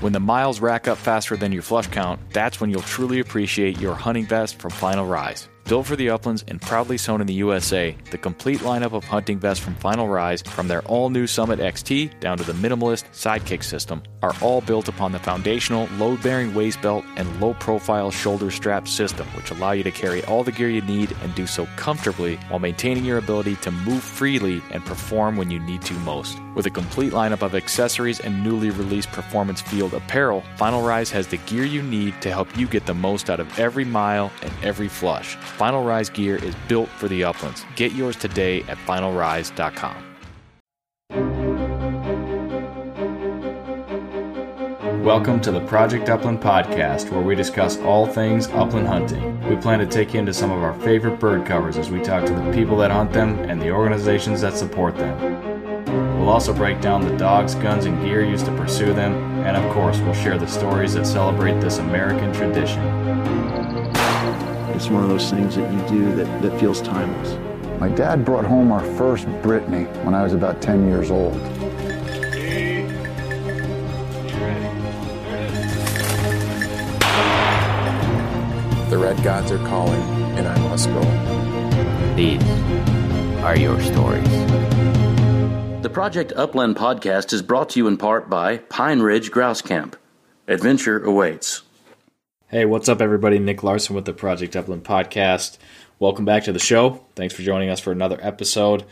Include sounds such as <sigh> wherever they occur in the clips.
When the miles rack up faster than your flush count, that's when you'll truly appreciate your hunting vest from Final Rise. Built for the uplands and proudly sewn in the USA, the complete lineup of hunting vests from Final Rise, from their all new Summit XT down to the minimalist Sidekick system, are all built upon the foundational load bearing waist belt and low profile shoulder strap system, which allow you to carry all the gear you need and do so comfortably while maintaining your ability to move freely and perform when you need to most. With a complete lineup of accessories and newly released performance field apparel, Final Rise has the gear you need to help you get the most out of every mile and every flush. Final Rise gear is built for the uplands. Get yours today at finalrise.com. Welcome to the Project Upland podcast, where we discuss all things upland hunting. We plan to take you into some of our favorite bird covers as we talk to the people that hunt them and the organizations that support them. We'll also break down the dogs, guns, and gear used to pursue them, and of course, we'll share the stories that celebrate this American tradition. It's one of those things that you do that, that feels timeless. My dad brought home our first Brittany when I was about 10 years old. The red gods are calling, and I must go. These are your stories. The Project Upland podcast is brought to you in part by Pine Ridge Grouse Camp. Adventure awaits. Hey, what's up, everybody? Nick Larson with the Project Upland podcast. Welcome back to the show. Thanks for joining us for another episode.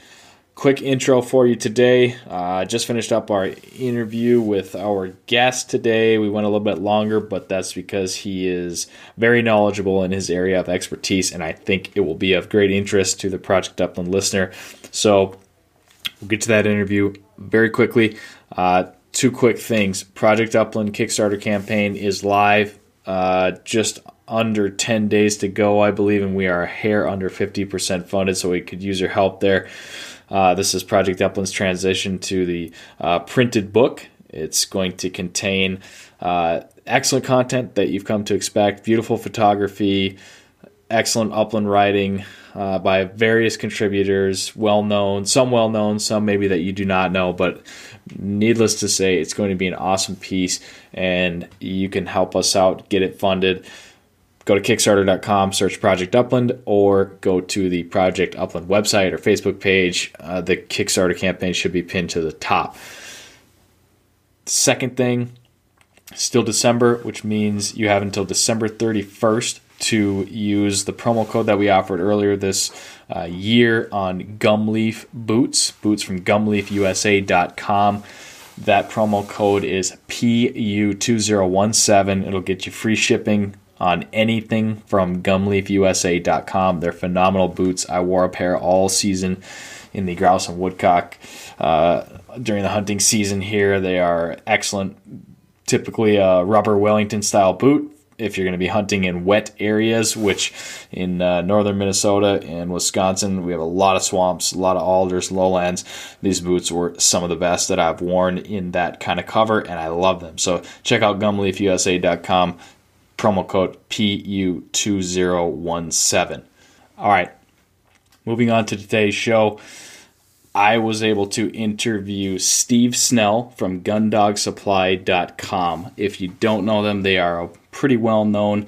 Quick intro for you today. Uh, just finished up our interview with our guest today. We went a little bit longer, but that's because he is very knowledgeable in his area of expertise, and I think it will be of great interest to the Project Upland listener. So we'll get to that interview very quickly. Uh, two quick things Project Upland Kickstarter campaign is live uh, just under 10 days to go, I believe, and we are a hair under 50% funded, so we could use your help there. Uh, this is Project Upland's transition to the uh, printed book. It's going to contain uh, excellent content that you've come to expect, beautiful photography, excellent upland writing uh, by various contributors, well known, some well known, some maybe that you do not know, but needless to say, it's going to be an awesome piece, and you can help us out, get it funded. Go to Kickstarter.com, search Project Upland, or go to the Project Upland website or Facebook page. Uh, the Kickstarter campaign should be pinned to the top. Second thing, still December, which means you have until December 31st to use the promo code that we offered earlier this uh, year on Gumleaf boots, boots from gumleafusa.com. That promo code is PU2017. It'll get you free shipping on anything from gumleafusa.com. They're phenomenal boots. I wore a pair all season in the grouse and woodcock uh, during the hunting season here. They are excellent. Typically a rubber Wellington style boot if you're going to be hunting in wet areas, which in uh, northern Minnesota and Wisconsin, we have a lot of swamps, a lot of alders, lowlands. These boots were some of the best that I've worn in that kind of cover, and I love them. So check out gumleafusa.com, promo code PU2017. All right, moving on to today's show. I was able to interview Steve Snell from GundogSupply.com. If you don't know them, they are a pretty well known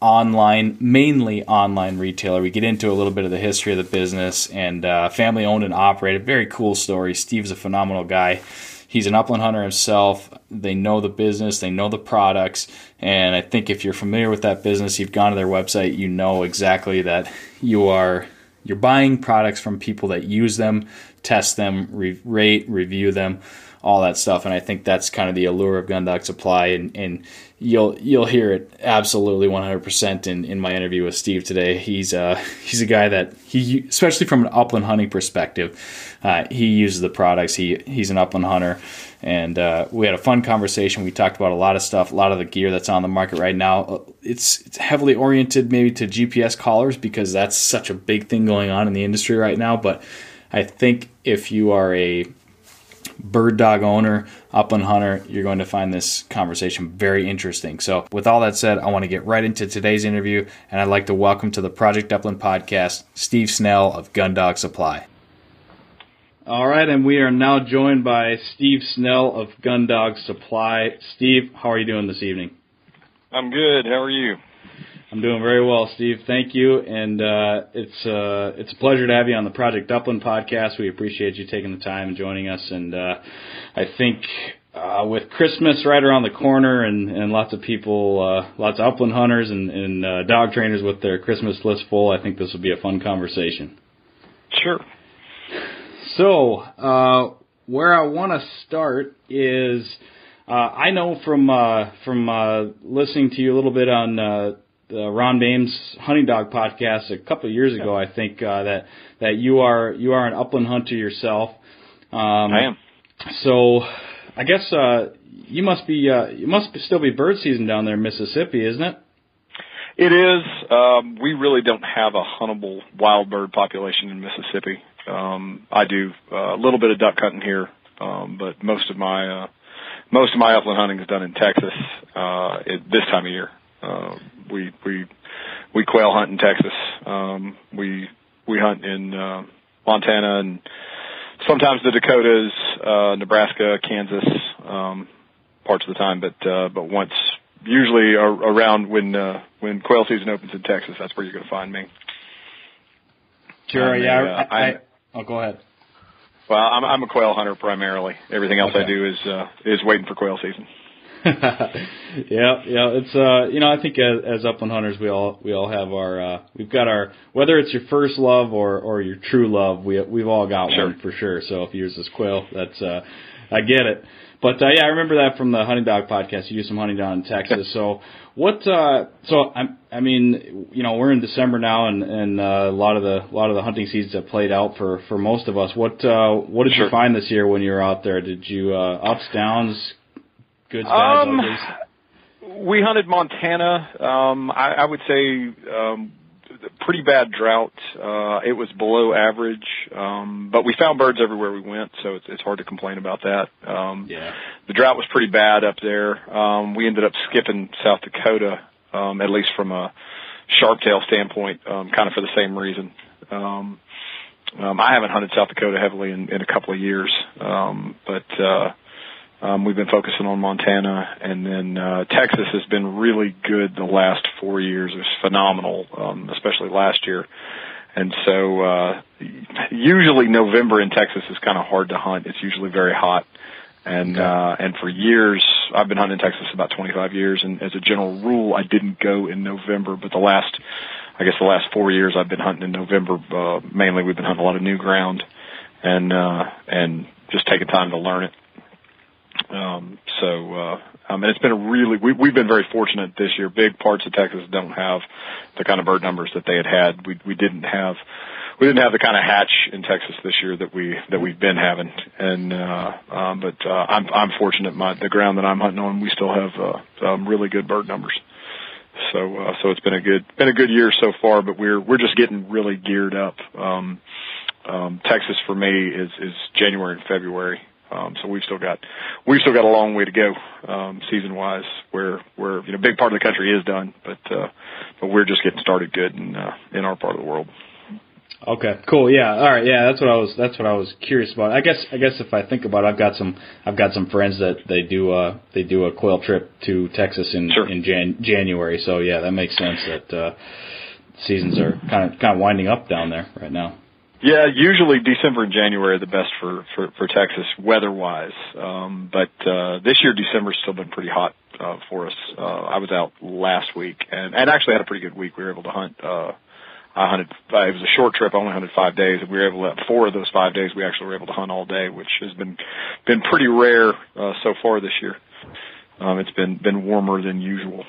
online, mainly online retailer. We get into a little bit of the history of the business and uh, family owned and operated. Very cool story. Steve's a phenomenal guy. He's an upland hunter himself. They know the business, they know the products, and I think if you're familiar with that business, you've gone to their website, you know exactly that you are you're buying products from people that use them, test them, re- rate, review them, all that stuff. And I think that's kind of the allure of Gun Dog Supply. And, and you'll you'll hear it absolutely 100% in, in my interview with Steve today. He's uh, <laughs> he's a guy that he, especially from an upland hunting perspective, uh, he uses the products. He he's an upland hunter, and uh, we had a fun conversation. We talked about a lot of stuff, a lot of the gear that's on the market right now. It's it's heavily oriented maybe to GPS collars because that's such a big thing going on in the industry right now. But I think if you are a bird dog owner, upland hunter, you're going to find this conversation very interesting. So, with all that said, I want to get right into today's interview, and I'd like to welcome to the Project Upland podcast Steve Snell of Gun Dog Supply. All right, and we are now joined by Steve Snell of Gundog Supply. Steve, how are you doing this evening? I'm good. How are you? I'm doing very well, Steve. Thank you, and uh, it's uh, it's a pleasure to have you on the Project Upland podcast. We appreciate you taking the time and joining us. And uh, I think uh, with Christmas right around the corner, and, and lots of people, uh, lots of upland hunters and, and uh, dog trainers with their Christmas list full, I think this will be a fun conversation. Sure. So, uh, where I want to start is, uh, I know from uh, from uh, listening to you a little bit on uh, the Ron Boehme Hunting Dog podcast a couple of years ago. I think uh, that that you are you are an upland hunter yourself. Um, I am. So, I guess uh, you must be uh, you must still be bird season down there in Mississippi, isn't it? It is. Um, we really don't have a huntable wild bird population in Mississippi. Um, I do uh, a little bit of duck hunting here, um, but most of my uh, most of my upland hunting is done in Texas uh, at this time of year. Uh, we we we quail hunt in Texas. Um, we we hunt in uh, Montana and sometimes the Dakotas, uh, Nebraska, Kansas, um, parts of the time. But uh, but once usually around when uh, when quail season opens in Texas, that's where you're going to find me. Sure. I'm a, yeah. uh, I, I, oh, go ahead. Well, I'm, I'm a quail hunter primarily. Everything else I do is uh, is waiting for quail season. <laughs> yeah, yeah. It's uh, you know, I think as, as upland hunters, we all we all have our uh, we've got our whether it's your first love or or your true love, we we've all got Sure. one for sure. So if yours is quail, that's uh, I get it. But uh, yeah, I remember that from the hunting dog podcast. You do some hunting down in Texas. So what? Uh, so I, I mean, you know, we're in December now, and and uh, a lot of the a lot of the hunting seasons have played out for for most of us. What uh, what did you find this year when you were out there? Did you uh, ups downs, goods, bads, Um. We hunted Montana. Um, I, I would say um, pretty bad drought. Uh, it was below average, um, but we found birds everywhere we went, so it's, it's hard to complain about that. Um, Yeah. the drought was pretty bad up there. Um, we ended up skipping South Dakota, um, at least from a sharptail standpoint, um, kind of for the same reason. Um, um, I haven't hunted South Dakota heavily in, in a couple of years, um, but uh, um, we've been focusing on Montana, and then uh, Texas has been really good the last four years. It was phenomenal, um, especially last year. And so, uh, usually November in Texas is kind of hard to hunt. It's usually very hot. And, uh, and for years, I've been hunting Texas about 25 years. And as a general rule, I didn't go in November, but the last, I guess the last four years I've been hunting in November. Uh, mainly we've been hunting a lot of new ground and, uh, and just taking time to learn it. Um, so, uh, um, and it's been a really, we, we've been very fortunate this year. Big parts of Texas don't have the kind of bird numbers that they had had. We, we didn't have, we didn't have the kind of hatch in Texas this year that we, that we've been having. And, uh, um, but, uh, I'm, I'm fortunate my, the ground that I'm hunting on, we still have, uh, um, really good bird numbers. So, uh, so it's been a good, been a good year so far, but we're, we're just getting really geared up. Um, um, Texas for me is, is January and February. Um, so we've still got, we've still got a long way to go, um, season wise where, where, you know, a big part of the country is done, but, uh, but we're just getting started good in, uh, in our part of the world. Okay, cool. Yeah, all right. Yeah, that's what I was. That's what I was curious about. I guess. I guess if I think about, it, I've got some. I've got some friends that they do. Uh, they do a quail trip to Texas in Sure. in Jan- January. So yeah, that makes sense. That uh, seasons are kind of kind of winding up down there right now. Yeah, usually December and January are the best for for, for Texas weather wise. Um, but uh, this year December's still been pretty hot uh, for us. Uh, I was out last week and and actually had a pretty good week. We were able to hunt. Uh, I hunted. It was a short trip. I only hunted five days, and we were able to. Four of those five days, we actually were able to hunt all day, which has been been pretty rare uh, so far this year. Um, it's been been warmer than usual.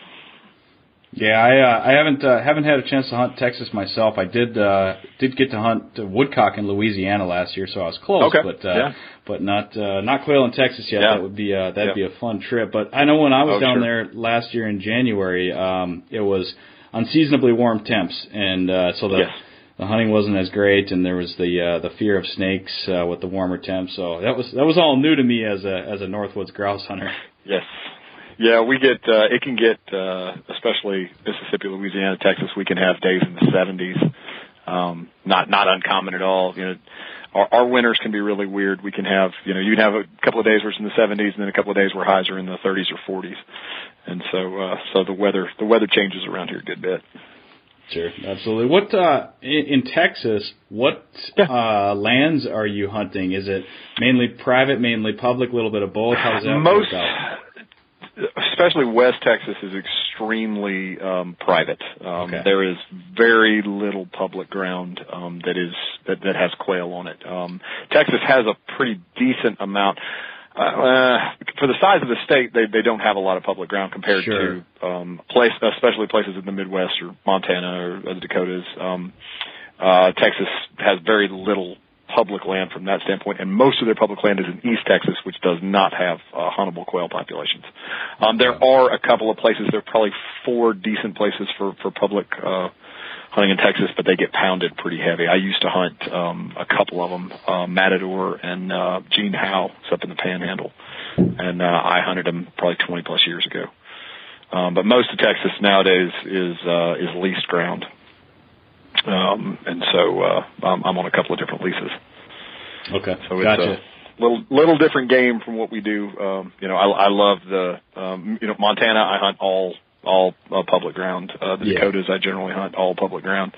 Yeah, I uh, I haven't uh, haven't had a chance to hunt Texas myself. I did uh, did get to hunt uh, woodcock in Louisiana last year, so I was close. Okay, But uh, yeah. but not uh, not quail in Texas yet. Yeah. That would be uh, that'd Yeah. be a fun trip. But I know when I was Oh, down sure. there last year in January, um, it was unseasonably warm temps, and uh, so the Yes. the hunting wasn't as great, and there was the uh, the fear of snakes uh, with the warmer temps. So that was that was all new to me as a as a Northwoods grouse hunter. Yes. Yeah, we get uh it can get uh especially Mississippi, Louisiana, Texas, we can have days in the seventies. Um not not uncommon at all. You know our, our winters can be really weird. We can have, you know, you can have a couple of days where it's in the 70s, and then a couple of days where highs are in the 30s or 40s, and so uh, so the weather the weather changes around here a good bit. Sure, absolutely. What uh, in, in Texas? What uh, lands are you hunting? Is it mainly private, mainly public, a little bit of both? How does that Most, work out? Especially West Texas, is extremely um, private. Um, Okay. There is very little public ground um, that is that, that has quail on it. Um, Texas has a pretty decent amount. Uh, uh, for the size of the state, they they don't have a lot of public ground compared Sure. to um, place, especially places in the Midwest or Montana or the Dakotas. Um, uh, Texas has very little public land from that standpoint, and most of their public land is in East Texas, which does not have uh, huntable quail populations. Um, there are a couple of places. There are probably four decent places for for public uh, hunting in Texas, but they get pounded pretty heavy. I used to hunt um, a couple of them, uh, Matador and uh, Gene Howe, it's up in the Panhandle, and uh, I hunted them probably 20 plus years ago. Um, but most of Texas nowadays is uh, is leased ground, um, and so uh, I'm, I'm on a couple of different leases. Okay, So it's gotcha. a little little different game from what we do. Um, you know, I, I love the um, you know Montana. I hunt all all uh, public ground. Uh, the Yeah. Dakotas, I generally hunt all public ground.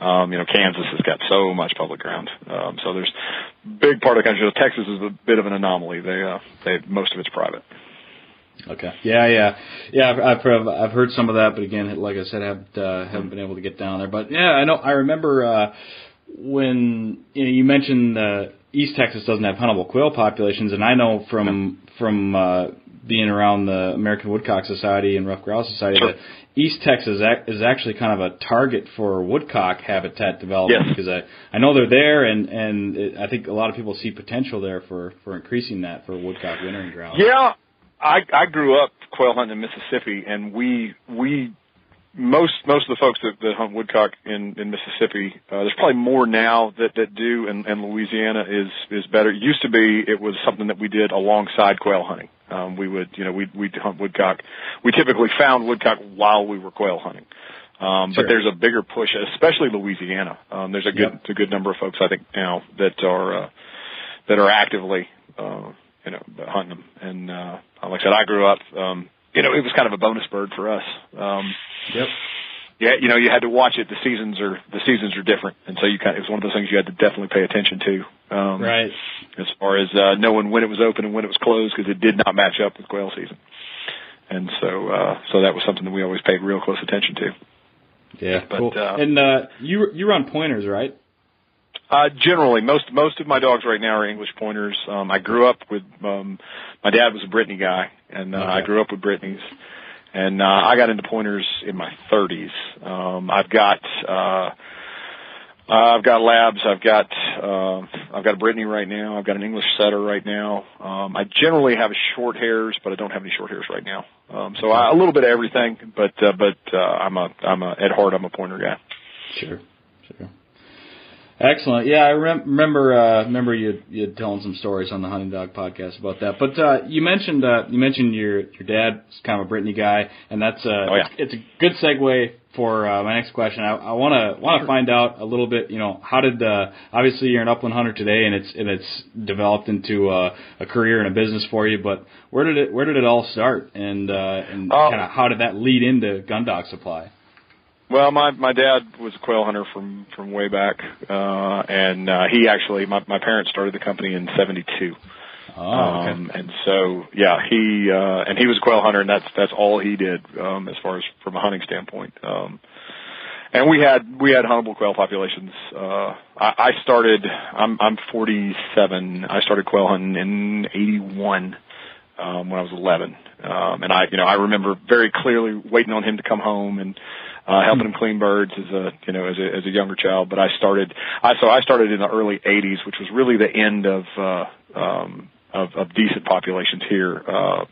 Um, you know, Kansas has got so much public ground. Um, so there's big part of the country. Texas is a bit of an anomaly. They uh, they most of it's private. Okay. Yeah, yeah, yeah. I've, I've I've heard some of that, but again, like I said, I haven't uh, haven't been able to get down there. But yeah, I know. I remember uh, when you, know, you mentioned uh, East Texas doesn't have huntable quail populations, and I know from from uh, being around the American Woodcock Society and Ruffed Grouse Society Sure. that East Texas is actually kind of a target for woodcock habitat development Yes. because I I know they're there, and and it, I think a lot of people see potential there for for increasing that for woodcock wintering grounds. Yeah, I I grew up quail hunting in Mississippi, and we we most most of the folks that, that hunt woodcock in in Mississippi, uh, there's probably more now that that do, and, and Louisiana is is better. It used to be it was something that we did alongside quail hunting. Um, we would you know we we hunt woodcock. We typically found woodcock while we were quail hunting. Um, Sure. But there's a bigger push, especially Louisiana. Um, there's a good Yep. a good number of folks I think now that are uh, that are actively uh, you know hunting them. And uh, like I said, I grew up. Um, you know, it was kind of a bonus bird for us. Um, Yep. yeah, you know, you had to watch it. The seasons are the seasons are different, and so you kind of, it was one of those things you had to definitely pay attention to. Um, Right. As far as uh, knowing when it was open and when it was closed, because it did not match up with quail season. And so, uh, so that was something that we always paid real close attention to. Yeah, But, cool. uh, and uh, you you run pointers, right? Uh, generally, most most of my dogs right now are English pointers. Um, I grew up with um, my dad was a Brittany guy, and uh, Okay. I grew up with Brittany's, and uh, I got into pointers in my 30s. Um, I've got uh, uh, I've got labs. I've got uh, I've got a Brittany right now. I've got an English setter right now. Um, I generally have short hairs, but I don't have any short hairs right now. Um, so I, a little bit of everything, but uh, but uh, I'm a I'm a at heart I'm a pointer guy. Sure, sure. Excellent. Yeah, I rem- remember uh, remember you you telling some stories on the Hunting Dog podcast about that. But uh, you mentioned uh, you mentioned your your dad's kind of a Brittany guy, and that's uh, Oh, yeah. it's, it's a good segue for uh, my next question. I want to want to find out a little bit. You know, how did uh, obviously you're an upland hunter today, and it's and it's developed into uh, a career and a business for you. But where did it where did it all start, and uh, and Oh. kind of how did that lead into gun dog supply? Well, my my dad was a quail hunter from from way back, uh, and uh, he actually my my parents started the company in '72. Oh, okay. Um, and so, yeah, he, uh, and he was a quail hunter and that's, that's all he did, um, as far as from a hunting standpoint. Um, and we had, we had huntable quail populations. Uh, I, I started, I'm, I'm 47. I started quail hunting in 81, um, when I was 11. Um, and I, you know, I remember very clearly waiting on him to come home and, uh, helping him clean birds as a, you know, as a, as a younger child. But I started, I, so I started in the early 80s, which was really the end of, uh, um, of, of decent populations here. Uh,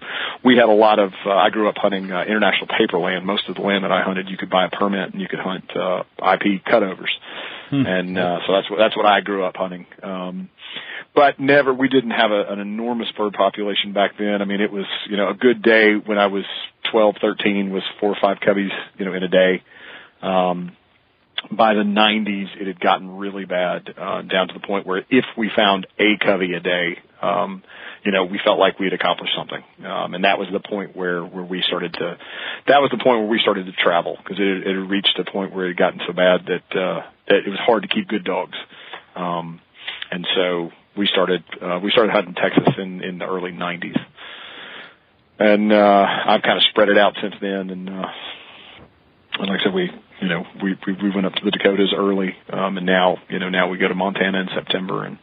we had a lot of, uh, I grew up hunting, uh, international paper land. Most of the land that I hunted, you could buy a permit and you could hunt, uh, IP cutovers. And, uh, so that's what, that's what I grew up hunting. Um, but never, we didn't have a, an enormous bird population back then. I mean, it was, you know, a good day when I was 12, 13 was four or five coveys, you know, in a day. Um, by the 90s, it had gotten really bad, uh, down to the point where if we found a covey a day, um, you know, we felt like we had accomplished something. Um, and that was the point where, where we started to, that was the point where we started to travel because it, it had reached a point where it had gotten so bad that, uh, that it was hard to keep good dogs. Um, and so we started, uh, we started hunting Texas in, in the early 90s. And, uh, I've kind of spread it out since then. And, uh, and like I said, we, you know, we, we, we went up to the Dakotas early, um, and now, you know, now we go to Montana in September and,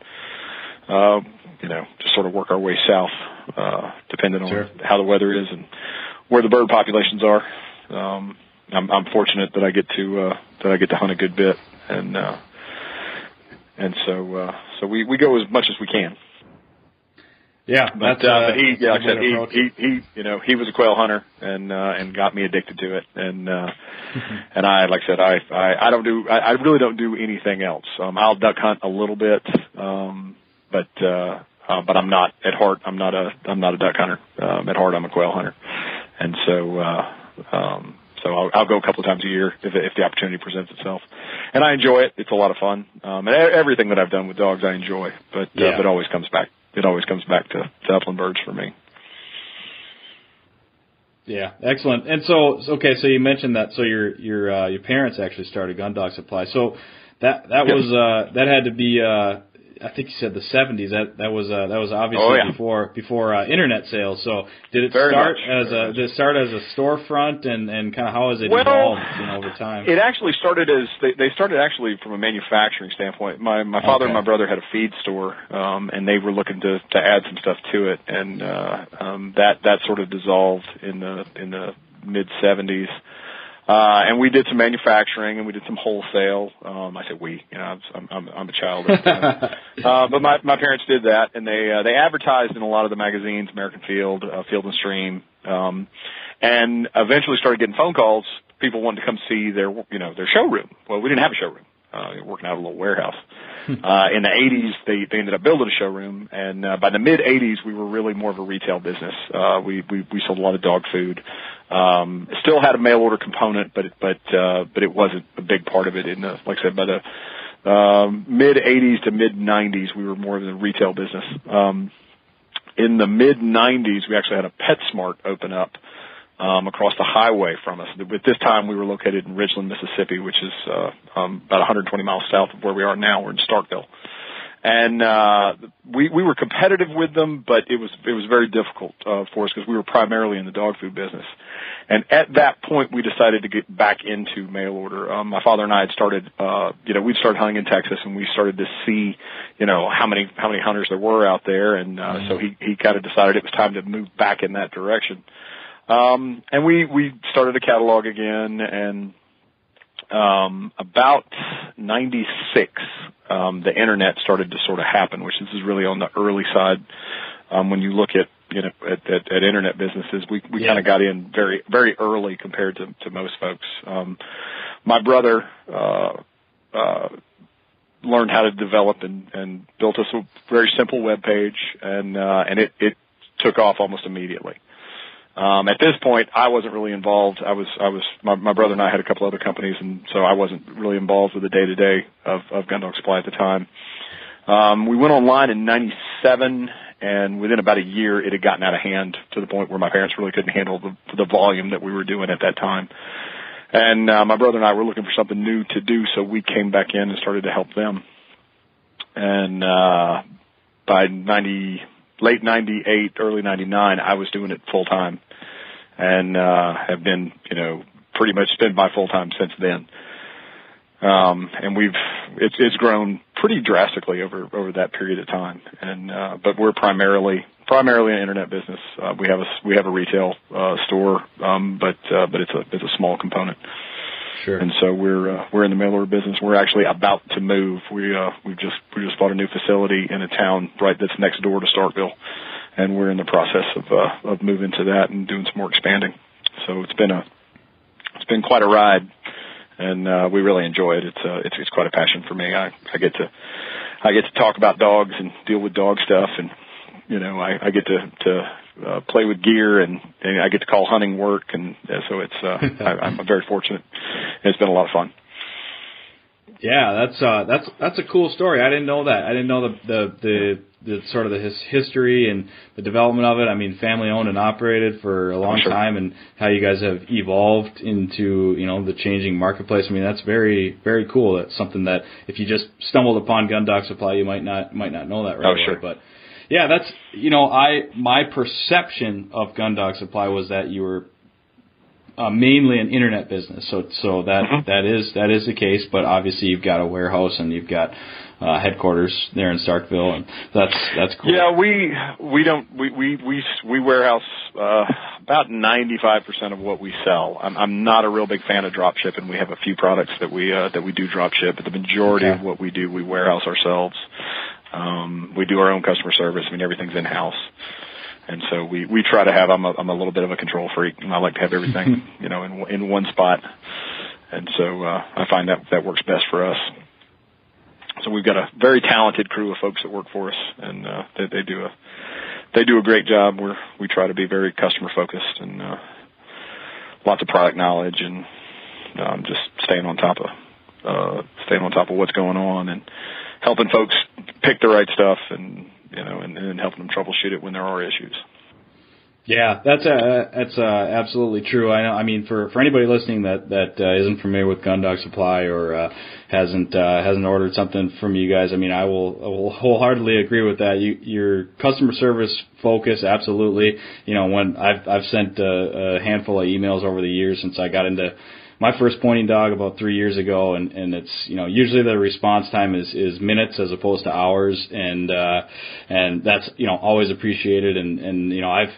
uh, you know, just sort of work our way south, uh, depending on Sure. how the weather is and where the bird populations are. Um, I'm, I'm fortunate that I get to, uh, that I get to hunt a good bit and, uh, and so, uh, so we, we go as much as we can. Yeah, But, that's uh, but he, yeah, like I said, he, he, he, you know, he was a quail hunter and, uh, and got me addicted to it. And, uh, <laughs> and I, like I said, I, I, I don't do, I, I really don't do anything else. Um, I'll duck hunt a little bit. Um, but, uh, uh, but I'm not at heart. I'm not a, I'm not a duck hunter. Um, at heart, I'm a quail hunter. And so, uh, um, so I'll, I'll go a couple of times a year if, if the opportunity presents itself, and I enjoy it. It's a lot of fun, um, and everything that I've done with dogs I enjoy. But Yeah. uh, but it always comes back. It always comes back to, to upland birds for me. Yeah, excellent. And so, okay, so you mentioned that. So your your uh, your parents actually started Gun Dog Supply. So that that was uh, that had to be. Uh, I think you said the '70s. That that was uh, that was obviously Oh, yeah. before before uh, internet sales. So did it Very start much, as a did it start as a storefront and and kind of how has it Well, evolved you know, over time? It actually started as they, they started actually from a manufacturing standpoint. My my father Okay. and my brother had a feed store, um, and they were looking to to add some stuff to it, and uh, um, that that sort of dissolved in the in the mid '70s. Uh, and we did some manufacturing and we did some wholesale. Um, I said we, you know, I'm, I'm, I'm a child. <laughs> Uh, but my, my parents did that and they, uh, they advertised in a lot of the magazines, American Field, uh, Field and Stream, um, and eventually started getting phone calls. People wanted to come see their, you know, their showroom. Well, we didn't have a showroom. Uh, working out of a little warehouse. <laughs> Uh, in the 80s, they, they ended up building a showroom, and uh, by the mid 80s, we were really more of a retail business. Uh, we, we we sold a lot of dog food. Um, it still had a mail order component, but it, but uh, but it wasn't a big part of it. In the, like I said, by the um, mid 80s to mid 90s, we were more of a retail business. Um, in the mid 90s, we actually had a PetSmart open up um, across the highway from us. At this time, we were located in Ridgeland, Mississippi, which is uh, um, about 120 miles south of where we are now. We're in Starkville, and uh, we we were competitive with them, but it was it was very difficult uh, for us because we were primarily in the dog food business. And at that point, we decided to get back into mail order. Um, my father and I had started, uh, you know, we'd started hunting in Texas, and we started to see, you know, how many how many hunters there were out there, and uh, so he he kind of decided it was time to move back in that direction. Um, and we, we started a catalog again and, um, about 96, um, the internet started to sort of happen, which this is really on the early side. Um, when you look at, you know, at, at, at internet businesses, we, we Yeah. kind of got in very, very early compared to, to most folks. Um, my brother, uh, uh, learned how to develop and, and built us a very simple web page and, uh, and it, it took off almost immediately. Um, at this point, I wasn't really involved. I was, I was, my, my brother and I had a couple other companies, and so I wasn't really involved with the day to day of, of Gun Dog Supply at the time. Um, we went online in '97, and within about a year, it had gotten out of hand to the point where my parents really couldn't handle the, the volume that we were doing at that time. And uh, my brother and I were looking for something new to do, so we came back in and started to help them. And uh, by 90, late 98, early 99, I was doing it full time and uh, have been, you know, pretty much spent my full time since then. Um, and we've it's it's grown pretty drastically over over that period of time. And uh, but we're primarily primarily an internet business. Uh, we have a we have a retail uh, store, um, but uh, but it's a it's a small component. Sure. And so we're uh, we're in the mail order business. We're actually about to move. We uh, we've just we just bought a new facility in a town right that's next door to Starkville, and we're in the process of uh, of moving to that and doing some more expanding. So it's been a it's been quite a ride, and uh, we really enjoy it. It's uh, it's it's quite a passion for me. I I get to I get to talk about dogs and deal with dog stuff, and you know I I get to to uh, play with gear and, and I get to call hunting work, and uh, so it's uh, <laughs> I, I'm very fortunate. It's been a lot of fun. Yeah, that's uh, that's that's a cool story. I didn't know that. I didn't know the the the, the sort of the his history and the development of it. I mean, family owned and operated for a long sure. time, and how you guys have evolved into you know the changing marketplace. I mean, that's very very cool. That's something that if you just stumbled upon Gun Dog Supply, you might not might not know that right Oh, away. sure. But yeah, that's you know I my perception of Gun Dog Supply was that you were uh, mainly an internet business. So so that Mm-hmm. that is that is the case. But obviously you've got a warehouse and you've got uh, headquarters there in Starkville, and that's that's cool. Yeah, we we don't we we we we warehouse uh, about ninety five percent of what we sell. I'm I'm not a real big fan of drop shipping. We have a few products that we uh, that we do drop ship, but the majority Okay. of what we do we warehouse ourselves. Um, we do our own customer service. I mean everything's in house. And so we, we try to have, I'm a, I'm a little bit of a control freak and I like to have everything, <laughs> you know, in, in one spot. And so, uh, I find that that works best for us. So we've got a very talented crew of folks that work for us and, uh, they, they do a, they do a great job. We're, we try to be very customer focused and, uh, lots of product knowledge and, um, just staying on top of, uh, staying on top of what's going on and helping folks pick the right stuff and, you know, and, and helping them troubleshoot it when there are issues. Yeah, that's uh, that's uh, absolutely true. I know. I mean, for for anybody listening that that uh, isn't familiar with Gun Dog Supply or uh, hasn't uh, hasn't ordered something from you guys, I mean, I will I will wholeheartedly agree with that. You, your customer service focus, absolutely. You know, when I've I've sent a, a handful of emails over the years since I got into my first pointing dog about three years ago, and and it's you know usually the response time is is minutes as opposed to hours, and uh, and that's you know always appreciated, and and you know I've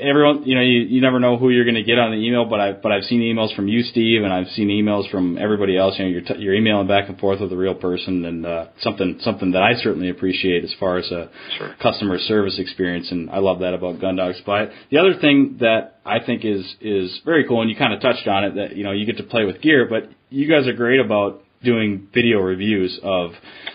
everyone you know you, you never know who you're going to get on the email, but I but I've seen emails from you, Steve, and I've seen emails from everybody else. You know you're t- you're emailing back and forth with a real person, and uh, something something that I certainly appreciate as far as a Sure. customer service experience, and I love that about Gun Dog Supply. The other thing that I think is is very cool, and you kind of touched on it, that you know you get to play with gear, but you guys are great about doing video reviews of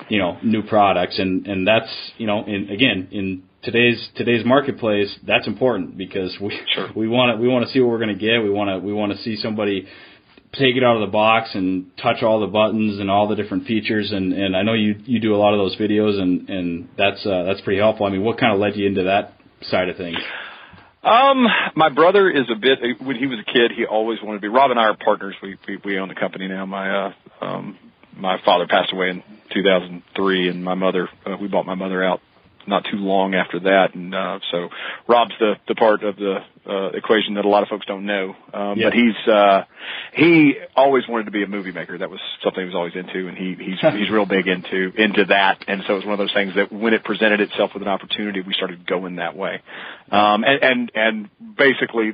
you know new products, and and that's you know in again in today's today's marketplace that's important because we Sure. we want to we want to see what we're going to get, we want to we want to see somebody take it out of the box and touch all the buttons and all the different features and and I know you you do a lot of those videos and and that's uh, that's pretty helpful. I mean, what kind of led you into that side of things? Um, my brother is a bit. When he was a kid, he always wanted to be. Rob and I are partners. We we, we own the company now. My uh, um, my father passed away in 2003, and my mother. Uh, we bought my mother out not too long after that, and uh, so Rob's the the part of the uh, equation that a lot of folks don't know. Um, Yeah. But he's uh, he always wanted to be a movie maker. That was something he was always into, and he he's <laughs> he's real big into into that. And so it was one of those things that when it presented itself with an opportunity, we started going that way. Um, and and and basically,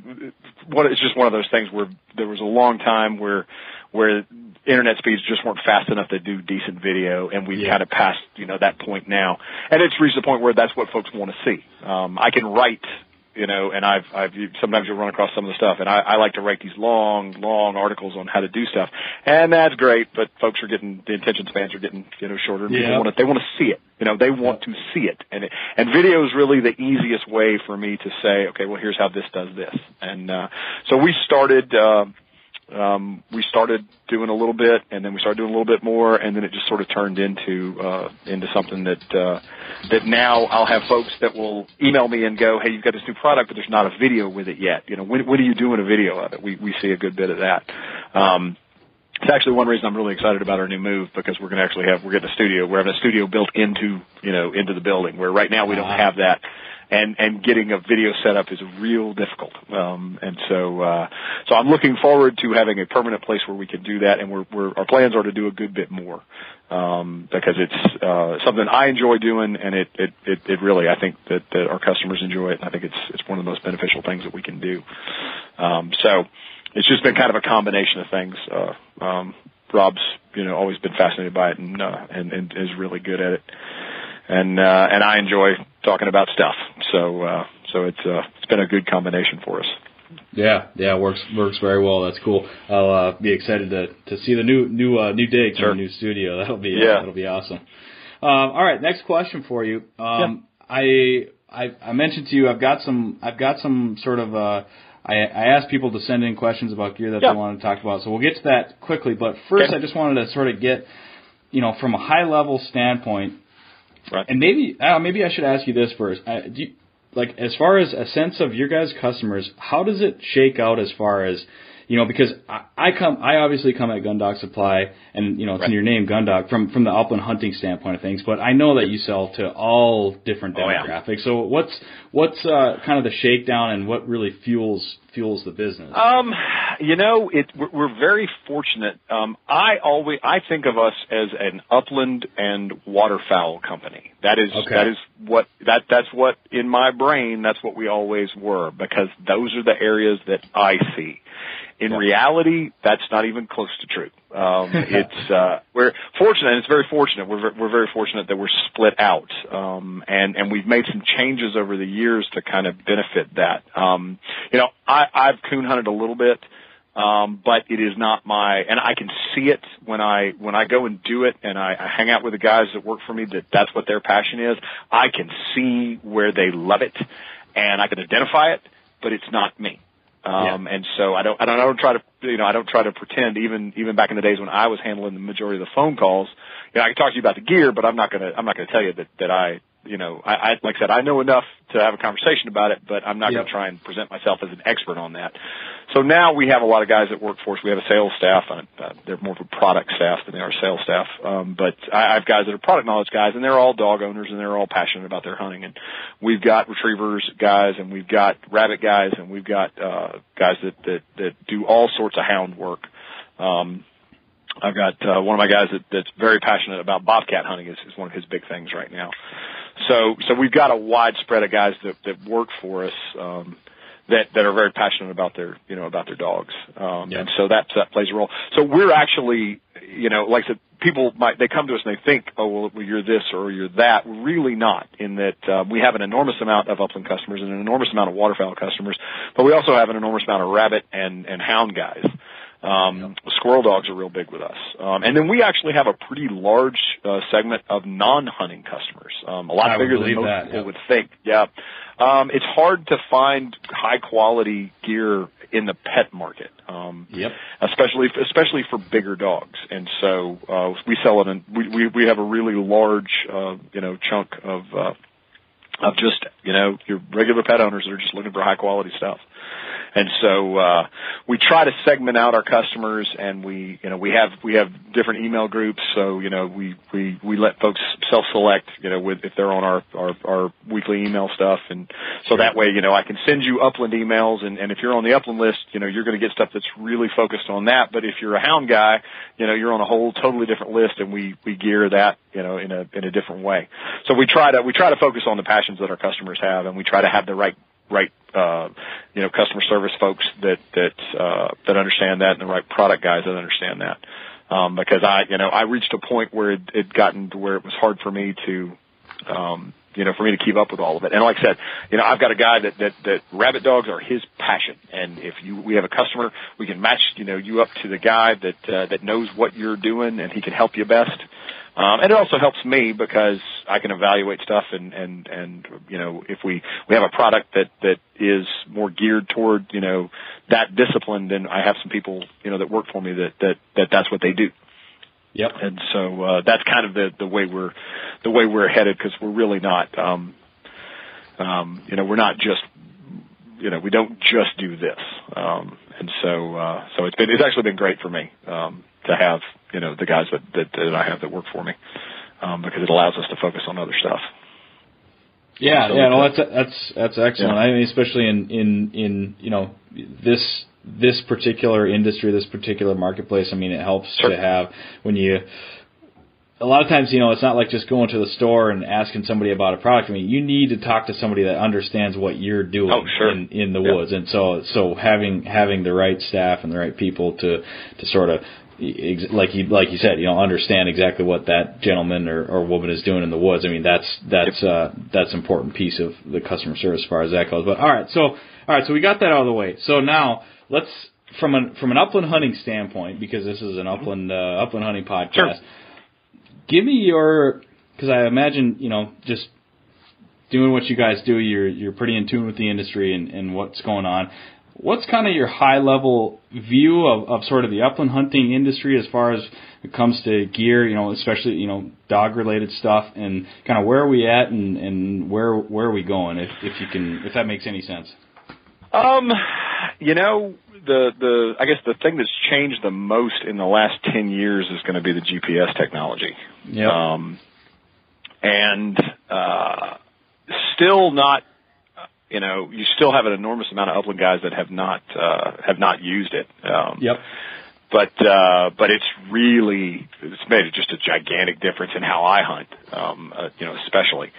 what it's just one of those things where there was a long time where where internet speeds just weren't fast enough to do decent video, and we've Yeah. kind of passed you know that point now, and it's reached the point where that's what folks want to see. Um, I can write you know, and I've, I've, sometimes you'll run across some of the stuff, and I, I like to write these long, long articles on how to do stuff, and that's great, but folks are getting, the attention spans are getting, you know, shorter, and Yeah. people want to, they want to see it, you know, they want to see it, and it, and video is really the easiest way for me to say, okay, well, here's how this does this, and, uh, so we started, uh, um, we started doing a little bit, and then we started doing a little bit more, and then it just sort of turned into uh, into something that uh, that now I'll have folks that will email me and go, "Hey, you've got this new product, but there's not a video with it yet. You know, when, when are you doing a video of it?" We we see a good bit of that. Um, it's actually one reason I'm really excited about our new move because we're going to actually have we're getting a studio. We're having a studio built into you know into the building where right now we don't Ah. have that, and and getting a video setup is real difficult. Um, and so uh, so I'm looking forward to having a permanent place where we can do that, and we're, we're our plans are to do a good bit more um, because it's uh, something I enjoy doing, and it, it it it really I think that, that our customers enjoy it, and I think it's it's one of the most beneficial things that we can do. Um, so it's just been kind of a combination of things. Uh, um, Rob's, you know, always been fascinated by it and, uh, and, and is really good at it. And, uh, and I enjoy talking about stuff. So, uh, so it's, uh, it's been a good combination for us. Yeah, yeah, works works very well. That's cool. I'll uh, be excited to to see the new new uh, new digs Sure. in the new studio. That'll be uh, Yeah. that'll be awesome. Um, all right, next question for you. Um, I, I I mentioned to you I've got some I've got some sort of uh, I, I asked people to send in questions about gear that Yeah. they want to talk about, so we'll get to that quickly. But first, Okay. I just wanted to sort of get you know, from a high level standpoint, Right. and maybe uh, maybe I should ask you this first. Uh, do you, like as far as a sense of your guys' customers, how does it shake out as far as you know, because I, I come, I obviously come at Gun Dog Supply, and you know, it's in your name, Gun Dog, from from the upland hunting standpoint of things. But I know that you sell to all different Oh, yeah. demographics. So what's what's uh, kind of the shakedown, and what really fuels fuels the business? Um, you know, it we're, we're very fortunate. Um, I always I think of us as an upland and waterfowl company. That is Okay. that is what that that's what in my brain that's what we always were because those are the areas that I see. In reality, that's not even close to true. Um, <laughs> it's uh, we're fortunate. And it's very fortunate. We're we're very fortunate that we're split out, um, and and we've made some changes over the years to kind of benefit that. Um, you know, I, I've coon hunted a little bit, um, but it is not my, and I can see it when I when I go and do it, and I, I hang out with the guys that work for me that that's what their passion is. I can see where they love it, and I can identify it, but it's not me. Um, and so I don't, I don't, I don't try to, you know, I don't try to pretend even, even back in the days when I was handling the majority of the phone calls, you know, I can talk to you about the gear, but I'm not going to, I'm not going to tell you that, that I, you know, I, I, like I said, I know enough to have a conversation about it, but I'm not going to try and present myself as an expert on that. So now we have a lot of guys that work for us. We have a sales staff. and uh, they're more of a product staff than they are sales staff. Um, but I, I have guys that are product knowledge guys, and they're all dog owners, and they're all passionate about their hunting. And we've got retrievers guys, and we've got rabbit guys, and we've got uh, guys that that that do all sorts of hound work. Um, I've got uh, one of my guys that, that's very passionate about bobcat hunting is, is one of his big things right now. So so we've got a wide spread of guys that that work for us um, that that are very passionate about their you know about their dogs, um, Yeah. and so that that plays a role. So we're actually you know like I said, people might they come to us and they think oh well you're this or you're that. Really not in that uh, we have an enormous amount of upland customers and an enormous amount of waterfowl customers, but we also have an enormous amount of rabbit and and hound guys. Um, Squirrel dogs are real big with us, um, and then we actually have a pretty large uh, segment of non-hunting customers. Um, a lot I bigger than most that, people yeah. would think. Yeah, um, it's hard to find high quality gear in the pet market. Um, Yep. especially especially for bigger dogs. And so uh, we sell it, and we, we we have a really large uh, you know chunk of uh, of just you know your regular pet owners that are just looking for high quality stuff. And so uh, we try to segment out our customers, and we you know we have we have different email groups. So you know we we we let folks self select you know with if they're on our, our our weekly email stuff, and so that way you know I can send you upland emails, and and if you're on the upland list, you know you're going to get stuff that's really focused on that. But if you're a hound guy, you know you're on a whole totally different list, and we we gear that you know in a in a different way. So we try to we try to focus on the passions that our customers have, and we try to have the right right uh you know customer service folks that that uh that understand that and the right product guys that understand that. Um because i you know i reached a point where it had gotten to where it was hard for me to um you know for me to keep up with all of it. And like i said you know i've got a guy that that that rabbit dogs are his passion. And if you we have a customer we can match you know you up to the guy that uh, that knows what you're doing and he can help you best um, and it also helps me because I can evaluate stuff and, and, and, you know, if we, we have a product that, that is more geared toward, you know, that discipline, then I have some people, you know, that work for me that, that, that that's what they do. Yep. And so, uh, that's kind of the, the way we're, the way we're headed because we're really not, um, um, you know, we're not just, you know, we don't just do this. Um, and so, uh, so it's been, it's actually been great for me, um, to have, you know, the guys that, that, that I have that work for me, um, because it allows us to focus on other stuff. Yeah, So yeah, no, that's that's that's excellent. Yeah. I mean, especially in in in you know this this particular industry, this particular marketplace. I mean, it helps Sure. to have when you. A lot of times, you know, it's not like just going to the store and asking somebody about a product. I mean, you need to talk to somebody that understands what you're doing Oh, sure. in in the Yeah. woods, and so so having having the right staff and the right people to to sort of like you like you said, you know, understand exactly what that gentleman or, or woman is doing in the woods. I mean, that's that's uh, that's an important piece of the customer service as far as that goes. But all right, so all right, so we got that out of the way. So now let's from an from an upland hunting standpoint, because this is an upland uh, upland hunting podcast. Sure. Give me your because I imagine you know just doing what you guys do, you're you're pretty in tune with the industry and, and what's going on. What's kind of your high level view of, of sort of the upland hunting industry as far as it comes to gear, you know, especially, you know, dog related stuff and kind of where are we at and, and where, where are we going if, if you can, if that makes any sense? Um, you know, the, the, I guess the thing that's changed the most in the last 10 years is going to be the GPS technology. Yeah. Um, and, uh, still not you know, you still have an enormous amount of upland guys that have not uh, have not used it. Um, yep. But uh, but it's really it's made just a gigantic difference in how I hunt. Um, uh, you know, especially,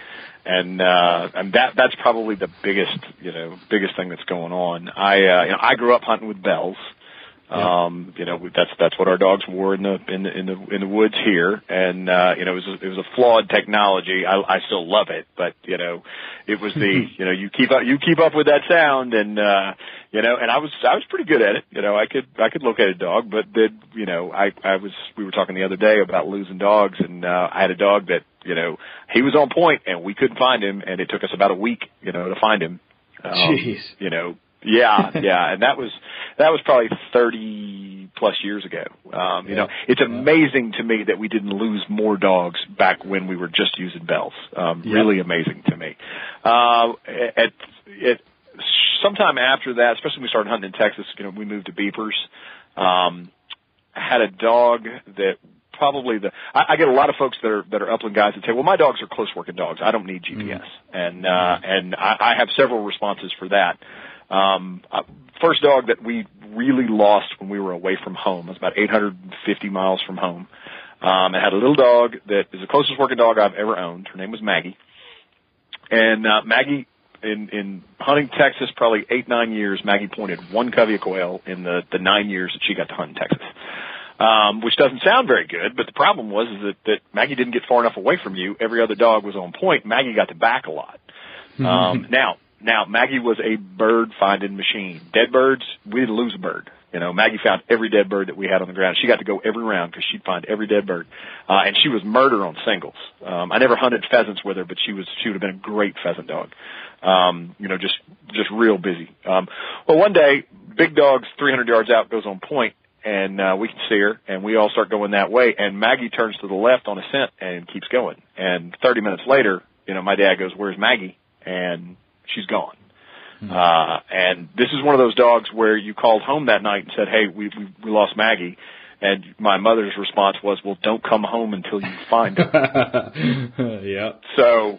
and uh, and that that's probably the biggest you know biggest thing that's going on. I uh, you know I grew up hunting with bells. Um, you know, that's that's what our dogs wore in the in the in the in the woods here, and uh, you know, it was a, it was a flawed technology. I, I still love it, but you know, it was the <laughs> you know you keep up you keep up with that sound, and uh, you know, and I was I was pretty good at it. You know, I could I could locate a dog, but then you know, I I was we were talking the other day about losing dogs, and uh, I had a dog that you know he was on point, and we couldn't find him, and it took us about a week, you know, to find him. Um, Jeez. You know, yeah, <laughs> yeah, and that was that was probably thirty plus years ago. Um, you know, it's amazing to me that we didn't lose more dogs back when we were just using bells. Um, Yeah. Really amazing to me. Uh, at at sometime after that, especially when we started hunting in Texas, you know, we moved to beepers. Um, had a dog that probably the I, I get a lot of folks that are that are upland guys that say, "Well, my dogs are close working dogs. I don't need GPS." And uh, and I, I have several responses for that. Um, uh, first dog that we really lost when we were away from home it was about 850 miles from home. Um, I had a little dog that is the closest working dog I've ever owned. Her name was Maggie, and uh, Maggie in in hunting Texas probably eight nine years. Maggie pointed one covey of quail in the the nine years that she got to hunt in Texas um, which doesn't sound very good. But the problem was is that, that Maggie didn't get far enough away from you. Every other dog was on point. Maggie got to back a lot. Um, now, now Maggie was a bird finding machine. Dead birds, we didn't lose a bird. You know, Maggie found every dead bird that we had on the ground. She got to go every round because she'd find every dead bird. Uh, and she was murder on singles. Um, I never hunted pheasants with her, but she was, she would have been a great pheasant dog. Um, you know, just, just real busy. Um, well, one day, big dog's 300 yards out goes on point and uh, we can see her, and we all start going that way. And Maggie turns to the left on a scent and keeps going. And 30 minutes later, you know, my dad goes, "Where's Maggie?" And she's gone. Uh, and this is one of those dogs where you called home that night and said, "Hey, we we, we lost Maggie." And my mother's response was, "Well, don't come home until you find her." <laughs> yeah. so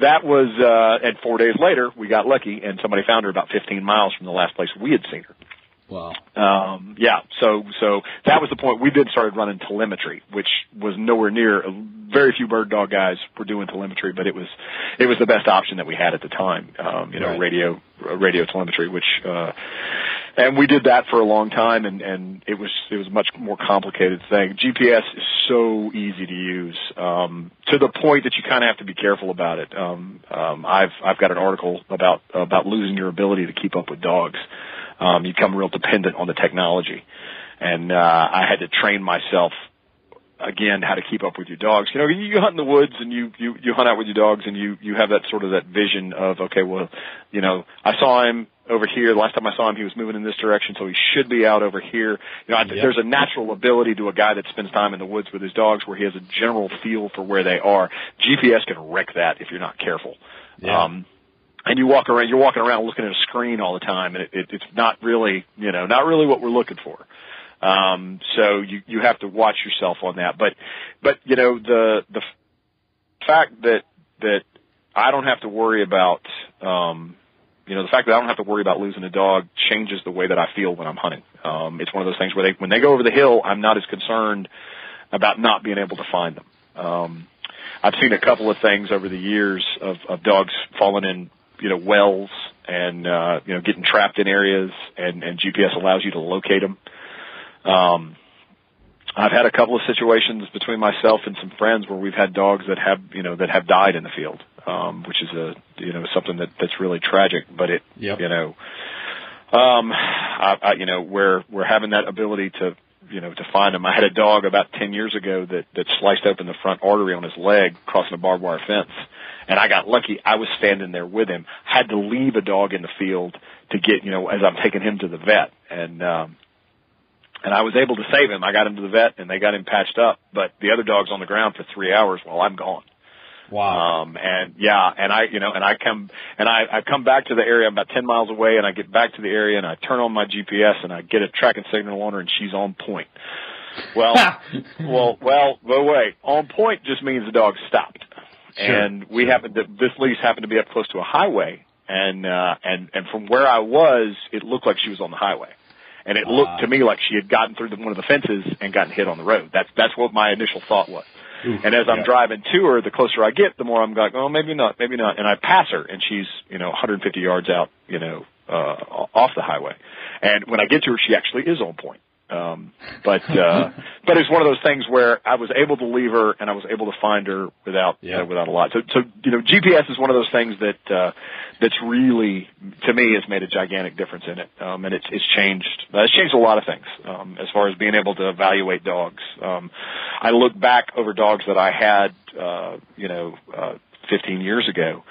that was, uh, and four days later, we got lucky, and somebody found her about 15 miles from the last place we had seen her. Wow. Um, yeah, so so that was the point. We then started running telemetry, which was nowhere near. Very few bird dog guys were doing telemetry, but it was it was the best option that we had at the time. Um, you know, Right. radio uh, radio telemetry, which uh, and we did that for a long time, and and it was it was a much more complicated thing. GPS is so easy to use um, to the point that you kind of have to be careful about it. Um, um, I've I've got an article about about losing your ability to keep up with dogs um, you become real dependent on the technology. And uh, I had to train myself again how to keep up with your dogs. You know, you, hunt in the woods and you you you hunt out with your dogs and you you have that sort of that vision of okay, well, you know, I saw him over here. The last time I saw him, he was moving in this direction, so he should be out over here. You know, I, Yep. there's a natural ability to a guy that spends time in the woods with his dogs where he has a general feel for where they are. GPS can wreck that if you're not careful. Yeah. Um, and you walk around, you're walking around looking at a screen all the time, and it, it, it's not really, you know, not really what we're looking for. Um, so you you have to watch yourself on that. But but you know the the fact that that I don't have to worry about um, you know the fact that I don't have to worry about losing a dog changes the way that I feel when I'm hunting. Um, it's one of those things where they when they go over the hill, I'm not as concerned about not being able to find them. Um, I've seen a couple of things over the years of, of dogs falling in, you know, wells and, uh, you know, getting trapped in areas and, and GPS allows you to locate them. Um, I've had a couple of situations between myself and some friends where we've had dogs that have, you know, that have died in the field, um, which is a, you know, something that, that's really tragic, but it, Yep. you know, um, I, I, you know, where we're having that ability to, you know, to find them. I had a dog about 10 years ago that, that sliced open the front artery on his leg crossing a barbed wire fence. And I got lucky. I was standing there with him. Had to leave a dog in the field to get you know as I'm taking him to the vet and. um and I was able to save him. I got him to the vet and they got him patched up, but the other dog's on the ground for three hours while I'm gone. Wow. Um, and yeah, and I, you know, and I come, and I, I come back to the area I'm about 10 miles away and I get back to the area and I turn on my GPS and I get a tracking signal on her and she's on point. Well, <laughs> well, well, but wait, on point just means the dog stopped. Sure, and we happened to, this lease happened to be up close to a highway and, uh, and, and from where I was, it looked like she was on the highway. And it looked to me like she had gotten through the, one of the fences and gotten hit on the road. That's, that's what my initial thought was. And as I'm yeah. driving to her, the closer I get, the more I'm like, oh, maybe not, maybe not. And I pass her, and she's, you know, 150 yards out, you know, uh, off the highway. And when I get to her, she actually is on point. Um, but, uh, <laughs> but it's one of those things where I was able to leave her and I was able to find her without, Yeah. uh, without a lot. So, so, you know, GPS is one of those things that, uh, that's really, to me, has made a gigantic difference in it. Um, and it's, it's changed, uh, it's changed a lot of things, um, as far as being able to evaluate dogs. Um, I look back over dogs that I had, uh, you know, uh, 15 years ago,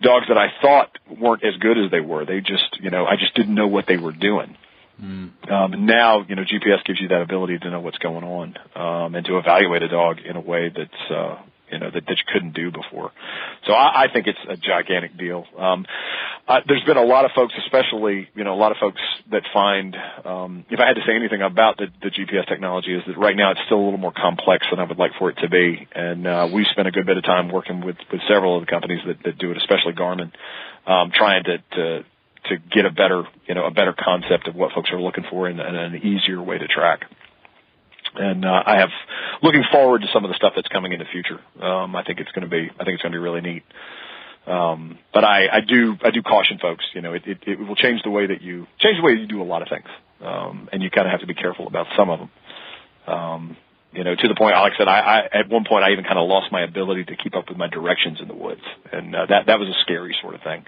dogs that I thought weren't as good as they were. They just, you know, I just didn't know what they were doing. Um, and now, you know, GPS gives you that ability to know what's going on, um, and to evaluate a dog in a way that's, uh, you know, that, that you couldn't do before. So I, I think it's a gigantic deal. Um, uh, there's been a lot of folks, especially, you know, a lot of folks that find, um, if I had to say anything about the, the GPS technology is that right now it's still a little more complex than I would like for it to be. And, uh, we spent a good bit of time working with, with several of the companies that, that do it, especially Garmin, um, trying to, to, to get a better, you know, a better concept of what folks are looking for and, and an easier way to track. And uh, I have looking forward to some of the stuff that's coming in the future. Um, I think it's going to be, I think it's going to be really neat. Um, but I, I do, I do caution folks. You know, it, it, it will change the way that you change the way you do a lot of things, um, and you kind of have to be careful about some of them. Um, you know, to the point, I said, I, I at one point I even kind of lost my ability to keep up with my directions in the woods, and uh, that that was a scary sort of thing.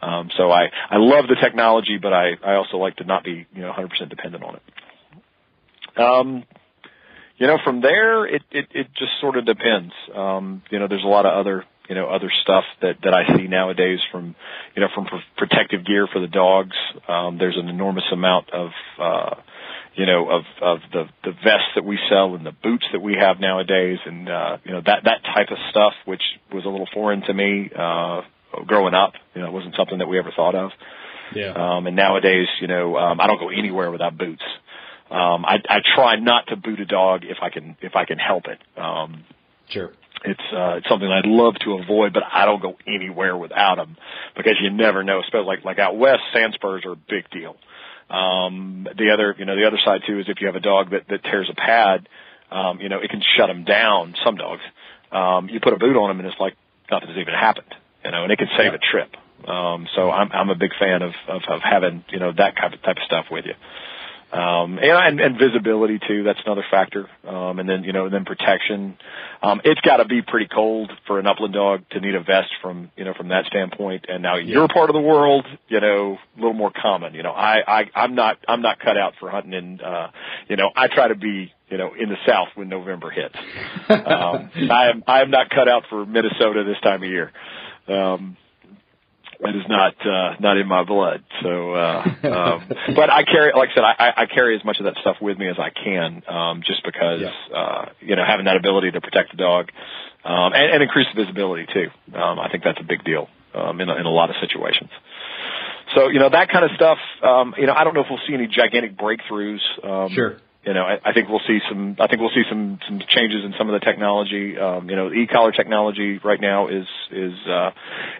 Um, so I, I love the technology, but I, I also like to not be, you know, 100% dependent on it. Um, you know, from there, it, it, it just sort of depends. Um, you know, there's a lot of other, you know, other stuff that, that I see nowadays from, you know, from pr- protective gear for the dogs. Um, there's an enormous amount of, uh, you know, of, of the, the vests that we sell and the boots that we have nowadays and, uh, you know, that, that type of stuff, which was a little foreign to me, uh, growing up. You know, it wasn't something that we ever thought of. Yeah. Um, and nowadays, you know, um, I don't go anywhere without boots. Um, I, I try not to boot a dog if I can, if I can help it. Um, Sure. it's, uh, it's something I'd love to avoid, but I don't go anywhere without them because you never know, especially like, like out west, sand spurs are a big deal. Um, the other, you know, the other side too is if you have a dog that, that tears a pad, um, you know, it can shut them down, some dogs. Um, you put a boot on them and it's like nothing has even happened, you know, and it can save a trip. Um, so I'm, I'm a big fan of, of, of having, you know, that kind of type of stuff with you. Um, and, and visibility too, that's another factor. Um, and then, you know, and then protection. Um, it's gotta be pretty cold for an upland dog to need a vest from, you know, from that standpoint. And now your part of the world, you know, a little more common. You know, I, I, I'm not, I'm not cut out for hunting in, uh, you know, I try to be, you know, in the South when November hits. <laughs> Um, I am, I am not cut out for Minnesota this time of year. Um, that is not uh, not in my blood. So, uh, um, <laughs> but I carry, like I said, I, I carry as much of that stuff with me as I can, um, just because uh, you know having that ability to protect the dog um, and, and increase the visibility too. Um, I think that's a big deal um, in a, in a lot of situations. So you know that kind of stuff. Um, you know, I don't know if we'll see any gigantic breakthroughs. Um, Sure. You know, I, I think we'll see some. I think we'll see some some changes in some of the technology. Um, you know, e-collar technology right now is is uh,